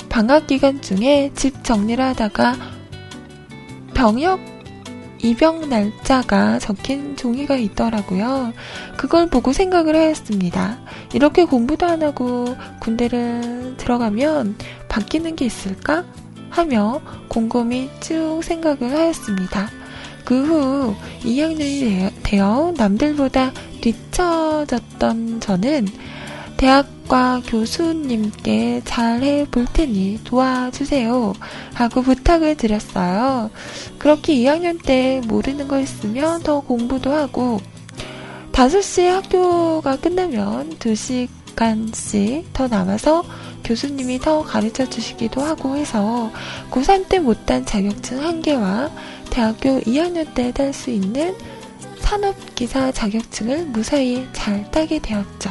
방학 기간 중에 집 정리를 하다가 병역 입영 날짜가 적힌 종이가 있더라고요. 그걸 보고 생각을 하였습니다. 이렇게 공부도 안 하고 군대를 들어가면 바뀌는 게 있을까? 하며 곰곰이 쭉 생각을 하였습니다. 그 후 2학년이 되어 남들보다 뒤처졌던 저는 대학과 교수님께 잘 해 볼 테니 도와주세요. 하고 부탁을 드렸어요. 그렇게 2학년 때 모르는 거 있으면 더 공부도 하고, 5시에 학교가 끝나면 2시간씩 더 남아서 교수님이 더 가르쳐 주시기도 하고 해서 고3 때 못딴 자격증 한 개와 대학교 2학년 때 딸 수 있는 산업기사 자격증을 무사히 잘 따게 되었죠.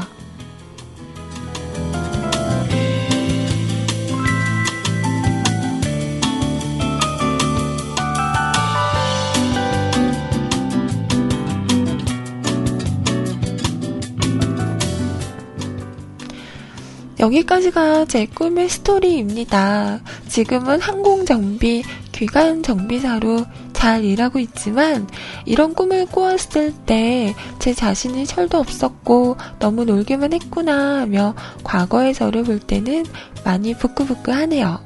여기까지가 제 꿈의 스토리입니다. 지금은 항공정비, 귀간정비사로 잘 일하고 있지만 이런 꿈을 꾸었을 때 제 자신이 철도 없었고 너무 놀기만 했구나 하며 과거의 저를 볼 때는 많이 부끄부끄하네요.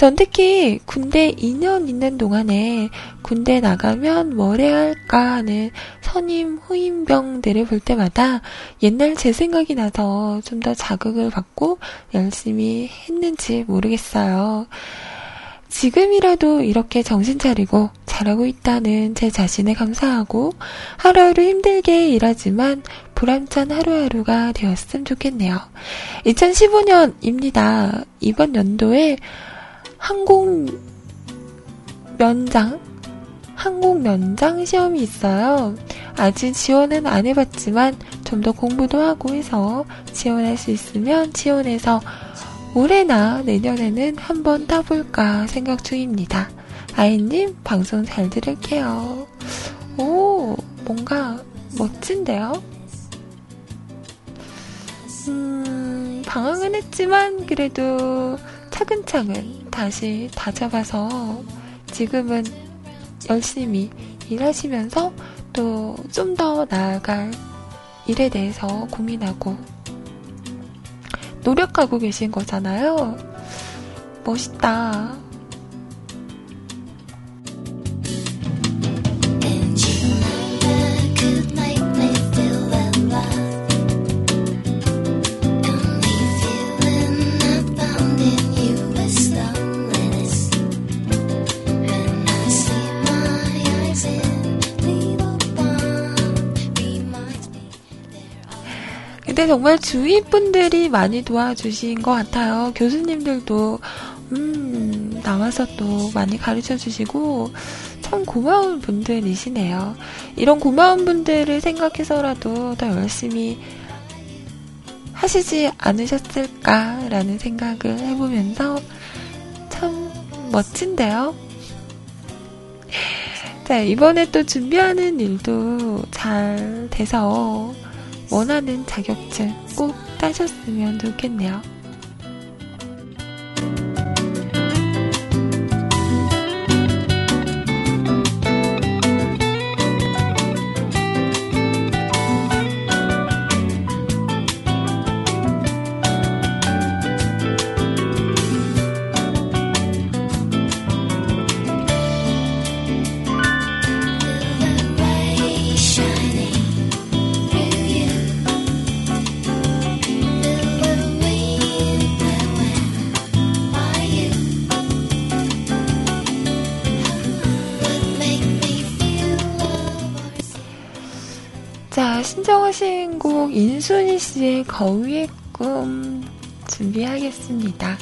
전 특히 군대 2년 있는 동안에 군대 나가면 뭘 해야 할까 하는 선임 후임병들을 볼 때마다 옛날 제 생각이 나서 좀 더 자극을 받고 열심히 했는지 모르겠어요. 지금이라도 이렇게 정신 차리고 잘하고 있다는 제 자신에 감사하고 하루하루 힘들게 일하지만 보람찬 하루하루가 되었으면 좋겠네요. 2015년입니다. 이번 연도에 항공 면장 항공 면장 시험이 있어요. 아직 지원은 안 해봤지만 좀 더 공부도 하고 해서 지원할 수 있으면 지원해서 올해나 내년에는 한번 따볼까 생각 중입니다. 아이님, 방송 잘 들을게요. 오, 뭔가 멋진데요? 음, 방황은 했지만 그래도 차근차근 다시 다잡아서 지금은 열심히 일하시면서 또 좀 더 나아갈 일에 대해서 고민하고 노력하고 계신 거잖아요. 멋있다. 정말 주위 분들이 많이 도와주신 것 같아요. 교수님들도 음 나와서 또 많이 가르쳐 주시고 참 고마운 분들이시네요. 이런 고마운 분들을 생각해서라도 더 열심히 하시지 않으셨을까라는 생각을 해보면서 참 멋진데요. 자, 이번에 또 준비하는 일도 잘 돼서 원하는 자격증 꼭 따셨으면 좋겠네요. 이 씨의 거위의 꿈 준비하겠습니다.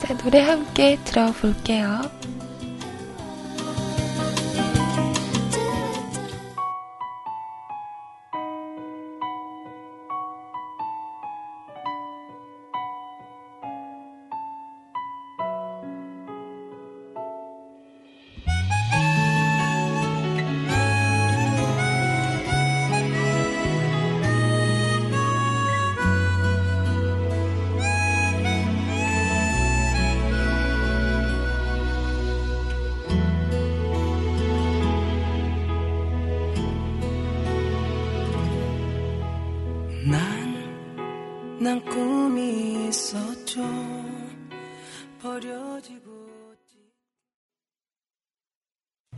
자, 노래 함께 들어볼게요.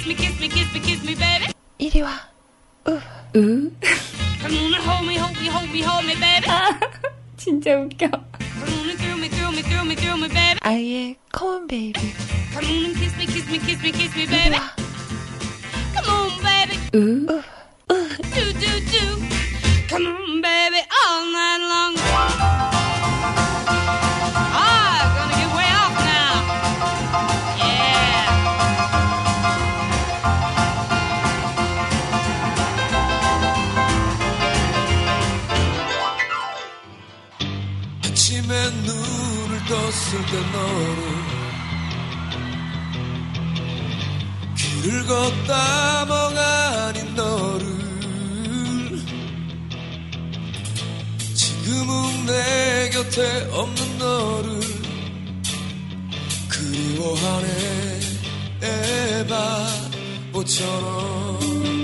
kiss me, kiss me, kiss me, kiss me, baby. 이리 와. 으. 으. Come on and hold me, hold me, hold me, hold me, baby. 진짜 웃겨. Come on and thrill me, thrill me, thrill me, thrill me, baby. 아이의 컴온 베이비. Come on and kiss me, kiss me, kiss me, kiss me, 이리 baby. 와. Come on, baby. 으. Do, do, do. Come on, baby, all night long. 눈을 떴을 때 너를 길을 걷다 멍하니 너를 지금은 내 곁에 없는 너를 그리워하네 에바 보처럼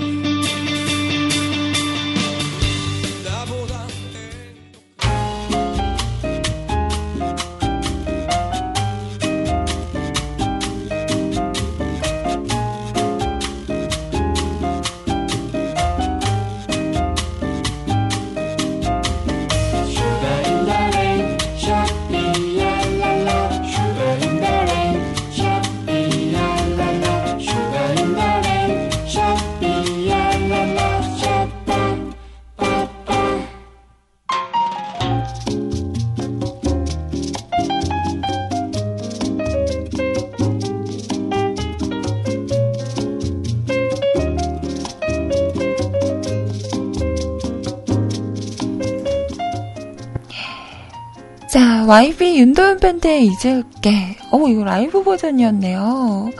YB 윤도현 밴드의 잊을게. 어, 이거 라이브 버전이었네요.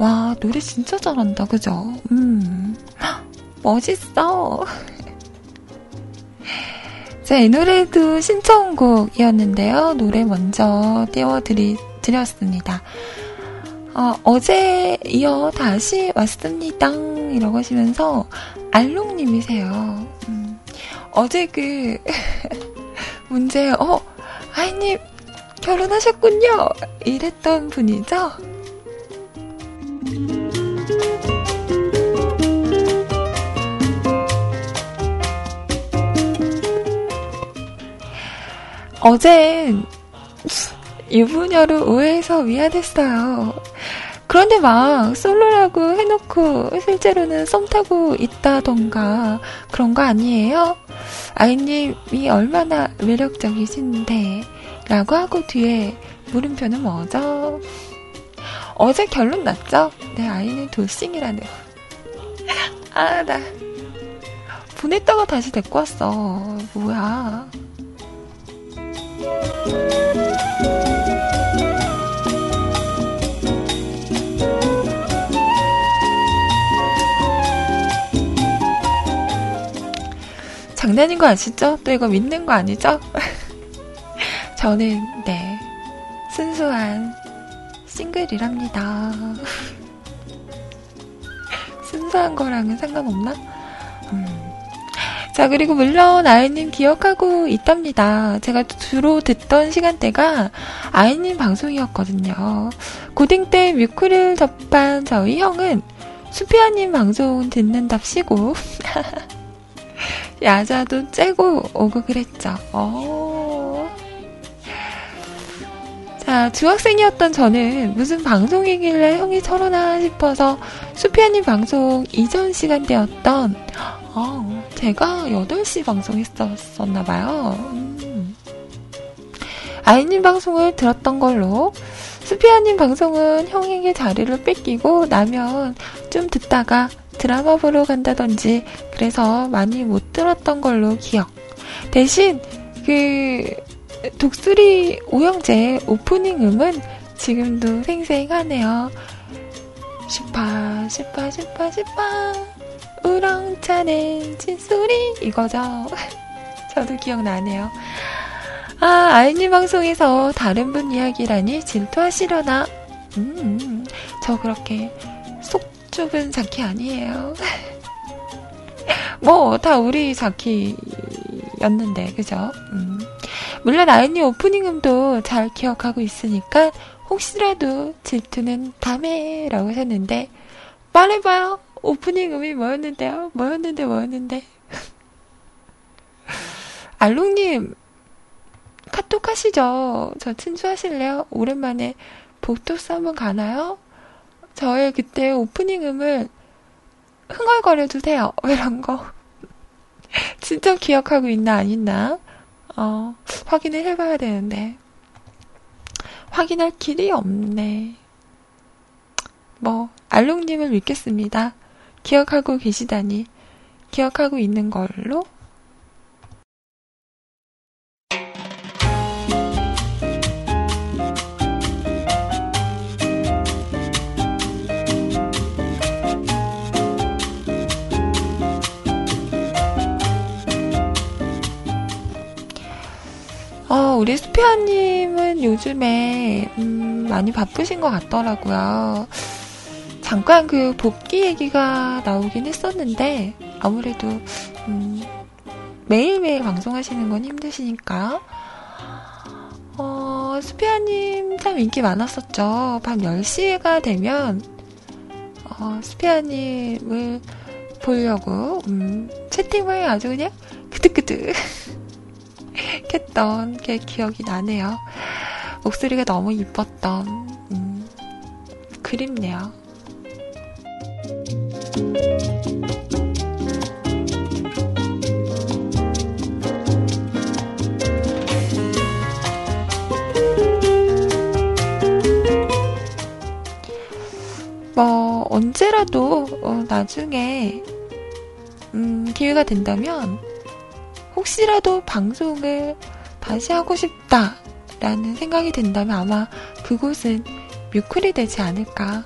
와, 노래 진짜 잘한다, 그죠? 음. 헉, 멋있어. *laughs* 자, 이 노래도 신청곡이었는데요. 노래 먼저 띄워드리, 드렸습니다. 어, 어제 이어 다시 왔습니다. 이라고 하시면서, 알롱님이세요. 음, 어제 그, *laughs* 문제, 어, 아이님, 결혼하셨군요. 이랬던 분이죠? 어젠 유부녀로 오해해서 미안했어요. 그런데 막 솔로라고 해놓고 실제로는 썸 타고 있다던가 그런 거 아니에요? 아이님이 얼마나 매력적이신데 라고 하고 뒤에 물음표는 뭐죠? 어제 결론 났죠? 내 아이는 돌싱이라는 *laughs* 아, 나 보냈다가 다시 데리고 왔어. 뭐야. 장난인 거 아시죠? 또 이거 믿는 거 아니죠? *laughs* 저는, 네. 순수한 싱글이랍니다. *laughs* 순수한 거랑은 상관없나? 음. 자, 그리고 물론 아이님 기억하고 있답니다. 제가 주로 듣던 시간대가 아이님 방송이었거든요. 고딩 때 뮤크를 접한 저희 형은 수피아님 방송 듣는답시고 *laughs* 야자도 째고 오고 그랬죠. 어. 자, 중학생이었던 저는 무슨 방송이길래 형이 저러나 싶어서 수피아님 방송 이전 시간대였던 어, 제가 8시 방송했었었나봐요. 음. 아이님 방송을 들었던 걸로 수피아님 방송은 형에게 자리를 뺏기고 나면 좀 듣다가 드라마 보러 간다든지 그래서 많이 못 들었던 걸로 기억. 대신 그 독수리 오영재 오프닝 음은 지금도 생생하네요. 슈파 슈파 슈파 슈파 우렁차는 진소리 이거죠. *laughs* 저도 기억나네요. 아, 아이님 방송에서 다른 분 이야기라니 질투하시려나? 음, 저 그렇게 속 좁은 자키 아니에요. 뭐, 다 우리 자키였는데, 그죠? 음. 물론 아이님 오프닝 음도 잘 기억하고 있으니까, 혹시라도 질투는 다음에 라고 하셨는데, 말해봐요. 오프닝 음이 뭐였는데요? 뭐였는데, 뭐였는데. *laughs* 알롱님, 카톡 하시죠? 저 친추하실래요? 오랜만에 복도스 한번 가나요? 저의 그때 오프닝 음을 흥얼거려 주세요. *laughs* 이런 거. 진짜 기억하고 있나, 안 있나? 어, 확인을 해봐야 되는데. 확인할 길이 없네. 뭐, 알롱님을 믿겠습니다. 기억하고 계시다니. 기억하고 있는 걸로? 우리 수피아님은 요즘에, 음, 많이 바쁘신 것 같더라고요. 잠깐 그 복귀 얘기가 나오긴 했었는데, 아무래도, 음, 매일매일 방송하시는 건 힘드시니까, 어, 수피아님 참 인기 많았었죠. 밤 10시가 되면, 어, 수피아님을 보려고, 음, 채팅을 아주 그냥 그득그득 *laughs* 했던 게 기억이 나네요. 목소리가 너무 이뻤던, 음, 그립네요. 뭐, 언제라도, 어, 나중에, 음, 기회가 된다면, 혹시라도 방송을 다시 하고 싶다라는 생각이 든다면 아마 그곳은 뮤클이 되지 않을까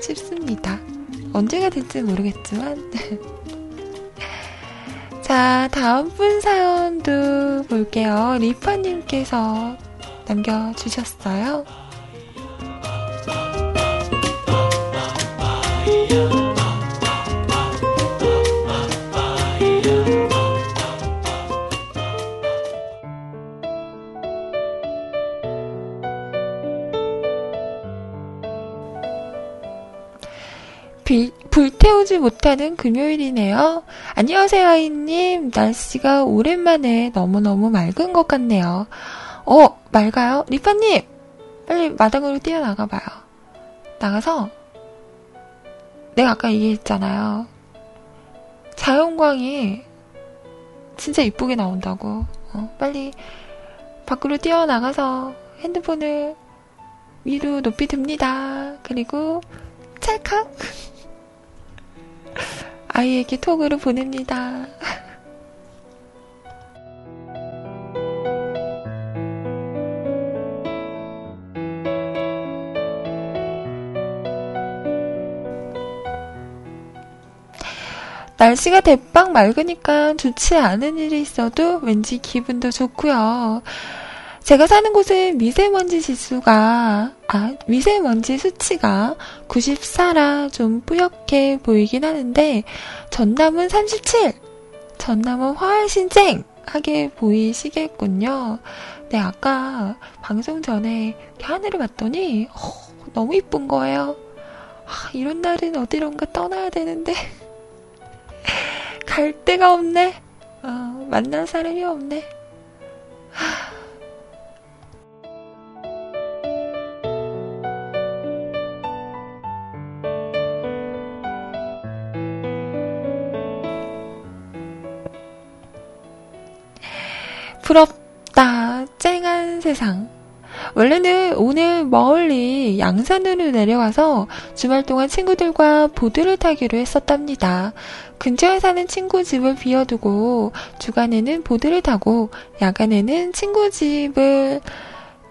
싶습니다. 언제가 될지 모르겠지만. *laughs* 자, 다음 분 사연도 볼게요. 리파님께서 남겨주셨어요. 불태우지 못하는 금요일이네요. 안녕하세요, 아이님. 날씨가 오랜만에 너무너무 맑은 것 같네요. 어, 맑아요? 리파님! 빨리 마당으로 뛰어나가봐요. 나가서, 내가 아까 얘기했잖아요. 자연광이 진짜 이쁘게 나온다고. 어, 빨리 밖으로 뛰어나가서 핸드폰을 위로 높이 듭니다. 그리고 찰칵! 아이에게 톡으로 보냅니다. 날씨가 대빵 맑으니까 좋지 않은 일이 있어도 왠지 기분도 좋고요. 제가 사는 곳은 미세먼지 지수가, 아, 미세먼지 수치가 94라 좀 뿌옇게 보이긴 하는데, 전남은 37! 전남은 훨씬 쨍 하게 보이시겠군요. 네, 아까 방송 전에 하늘을 봤더니, 어, 너무 이쁜 거예요. 아, 이런 날은 어디론가 떠나야 되는데, *laughs* 갈 데가 없네. 어, 만날 사람이 없네. 원래는 오늘 멀리 양산으로 내려와서 주말 동안 친구들과 보드를 타기로 했었답니다. 근처에 사는 친구 집을 비워두고 주간에는 보드를 타고 야간에는 친구 집을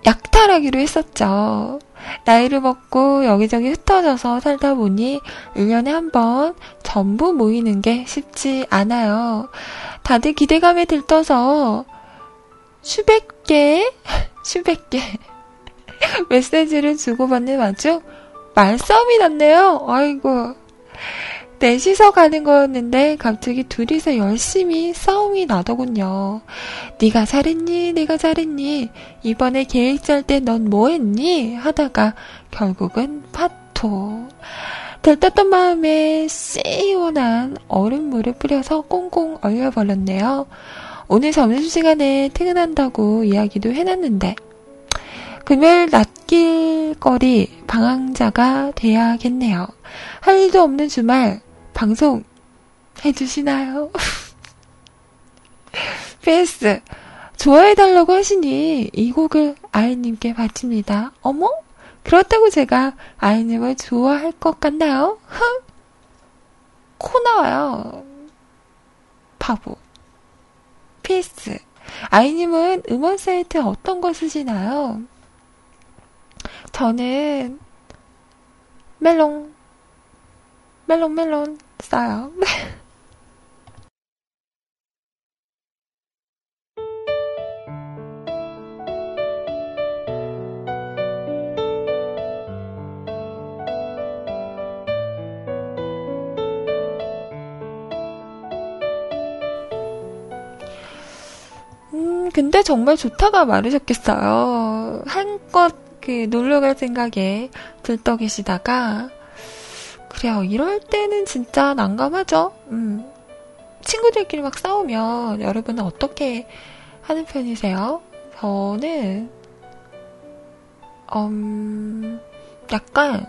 약탈하기로 했었죠. 나이를 먹고 여기저기 흩어져서 살다 보니 1년에 한 번 전부 모이는 게 쉽지 않아요. 다들 기대감에 들떠서 수백 개, *laughs* 수백 개 *laughs* 메시지를 주고받는 와중 말싸움이 났네요. 아이고. 넷이서 가는 거였는데 갑자기 둘이서 열심히 싸움이 나더군요. 네가 잘했니? 내가 잘했니? 이번에 계획 짤 때 넌 뭐했니? 하다가 결국은 파토. 들떴던 마음에 시원한 얼음물을 뿌려서 꽁꽁 얼려버렸네요. 오늘 점심시간에 퇴근한다고 이야기도 해놨는데 금요일 낮길거리 방황자가 돼야겠네요. 할 일도 없는 주말 방송 해주시나요? *laughs* PS 좋아해달라고 하시니 이 곡을 아이님께 바칩니다. 어머? 그렇다고 제가 아이님을 좋아할 것 같나요? 흥? 코 나와요. 바보. PS 아이님은 음원 사이트 어떤 거 쓰시나요? 저는 멜롱 멜론 멜론 써요. 음, 근데 정말 좋다가 많으셨겠어요. 한껏 그 놀러 갈 생각에 들떠 계시다가, 그래요. 이럴 때는 진짜 난감하죠. 음. 친구들끼리 막 싸우면 여러분은 어떻게 하는 편이세요? 저는, 음, 약간,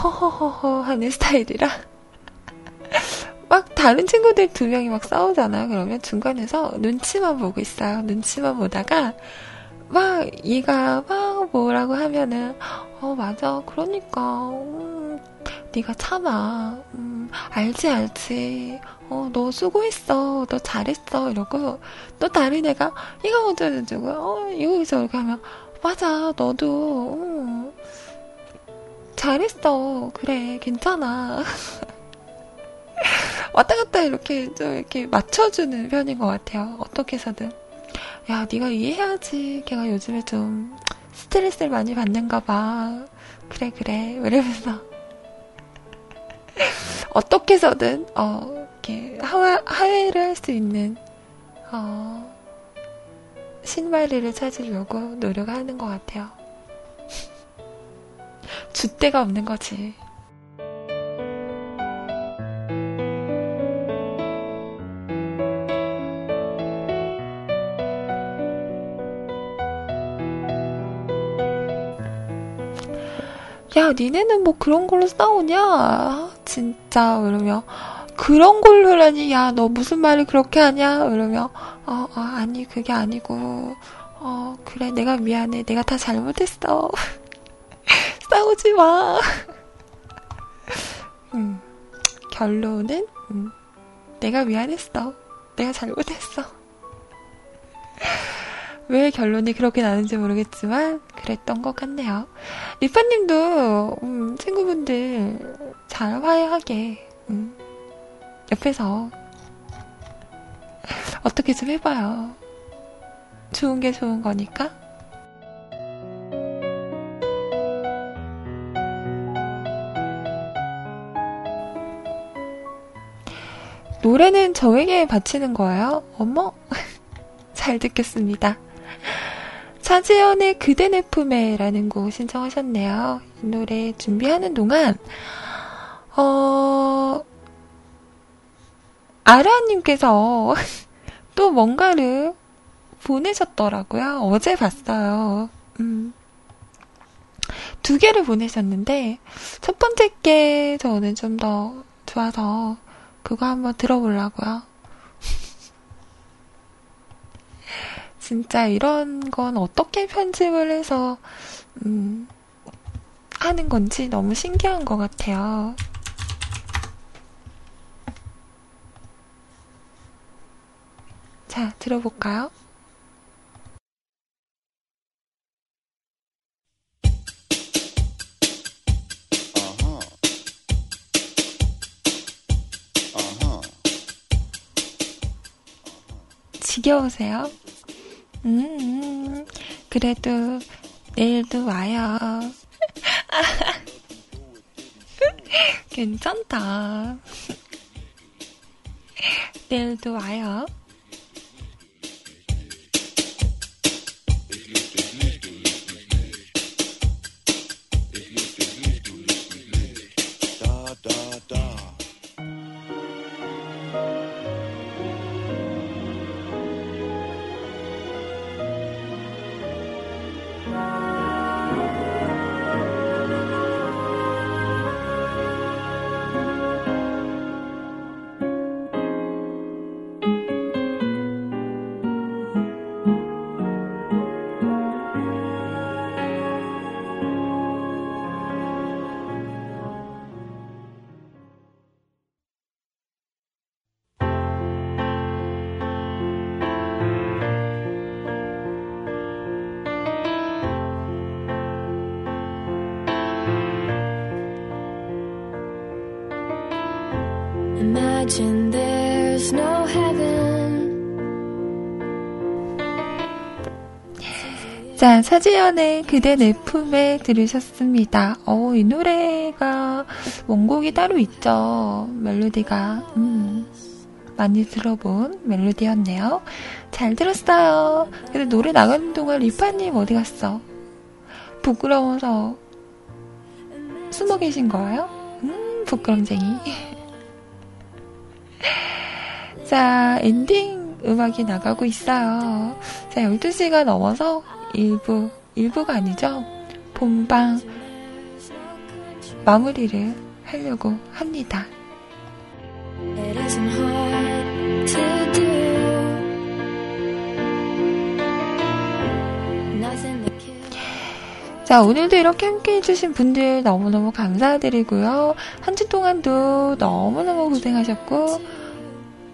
허허허허 하는 스타일이라, *laughs* 막 다른 친구들 두 명이 막 싸우잖아요. 그러면 중간에서 눈치만 보고 있어요. 눈치만 보다가 막 얘가 막 뭐라고 하면은 어 맞아. 그러니까. 음, 네가 참아. 음, 알지 알지. 어 너 수고했어. 너 잘했어. 이러고 또 다른 애가 이거 먼저 해주고 어 이거서 이렇게 하면 맞아. 너도 음, 잘했어. 그래 괜찮아. *laughs* 왔다 갔다 이렇게 좀 이렇게 맞춰주는 편인 것 같아요. 어떻게 해서든. 야, 네가 이해해야지. 걔가 요즘에 좀 스트레스를 많이 받는가 봐. 그래, 그래. 이러면서. *laughs* 어떻게 해서든, 어, 이렇게 하와, 하회를 할 수 있는, 어, 신발리를 찾으려고 노력하는 것 같아요. *laughs* 줏대가 없는 거지. 야, 니네는 뭐 그런 걸로 싸우냐? 아, 진짜, 이러며. 그런 걸로라니, 야, 너 무슨 말을 그렇게 하냐? 이러며. 어, 어, 아니, 그게 아니고. 어, 그래, 내가 미안해. 내가 다 잘못했어. *laughs* 싸우지 마. *laughs* 음, 결론은, 음, 내가 미안했어. 내가 잘못했어. *laughs* 왜 결론이 그렇게 나는지 모르겠지만 그랬던 것 같네요. 리파님도 음, 친구분들 잘 화해하게 음, 옆에서 *laughs* 어떻게 좀 해봐요. 좋은 게 좋은 거니까. 노래는 저에게 바치는 거예요? 어머? *laughs* 잘 듣겠습니다. 차지연의 그대 내 품에라는 곡 신청하셨네요. 이 노래 준비하는 동안, 어, 아라님께서 *laughs* 또 뭔가를 보내셨더라고요. 어제 봤어요. 음. 두 개를 보내셨는데, 첫 번째 게 저는 좀 더 좋아서 그거 한번 들어보려고요. 진짜 이런 건 어떻게 편집을 해서, 음, 하는 건지 너무 신기한 것 같아요. 자, 들어볼까요? 지겨우세요? 음, 그래도 내일도 와요. *laughs* 괜찮다. 내일도 와요. 자, 차지연의 그대 내 품에 들으셨습니다. 어, 이 노래가 원곡이 따로 있죠. 멜로디가. 음, 많이 들어본 멜로디였네요. 잘 들었어요. 근데 노래 나가는 동안 리파님 어디 갔어? 부끄러워서 숨어 계신 거예요? 음, 부끄럼쟁이. *laughs* 자, 엔딩 음악이 나가고 있어요. 자, 12시가 넘어서 1부, 1부가 아니죠? 본방 마무리를 하려고 합니다. 자, 오늘도 이렇게 함께 해주신 분들 너무너무 감사드리고요. 한 주 동안도 너무너무 고생하셨고,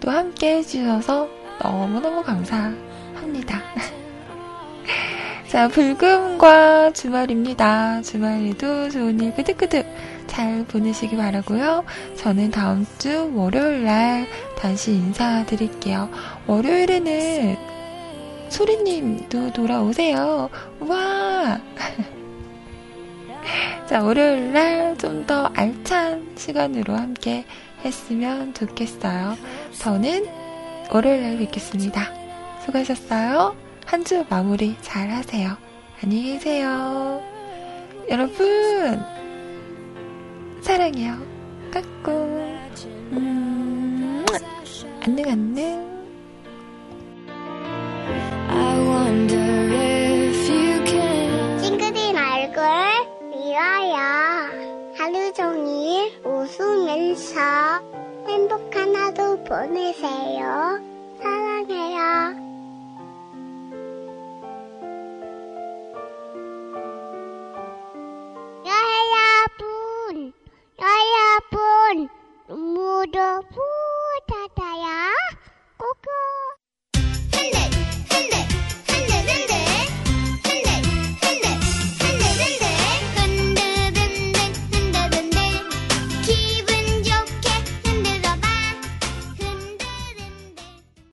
또 함께 해주셔서 너무너무 감사합니다. *laughs* 자, 불금과 주말입니다. 주말에도 좋은 일 끄득끄득 잘 보내시기 바라고요. 저는 다음 주 월요일 날 다시 인사드릴게요. 월요일에는 소리님도 돌아오세요. 와! *laughs* 자, 월요일 날 좀 더 알찬 시간으로 함께 했으면 좋겠어요. 저는 월요일 날 뵙겠습니다. 수고하셨어요. 한 주 마무리 잘 하세요. 안녕히 계세요. 여러분, 사랑해요. 까꿍. 음, 안녕, 안녕. I wonder if you can. 찡그린 얼굴 미워요. 하루 종일 웃으면서 행복한 하루 보내세요. pun, saya pun, muda pun tak payah, Hello.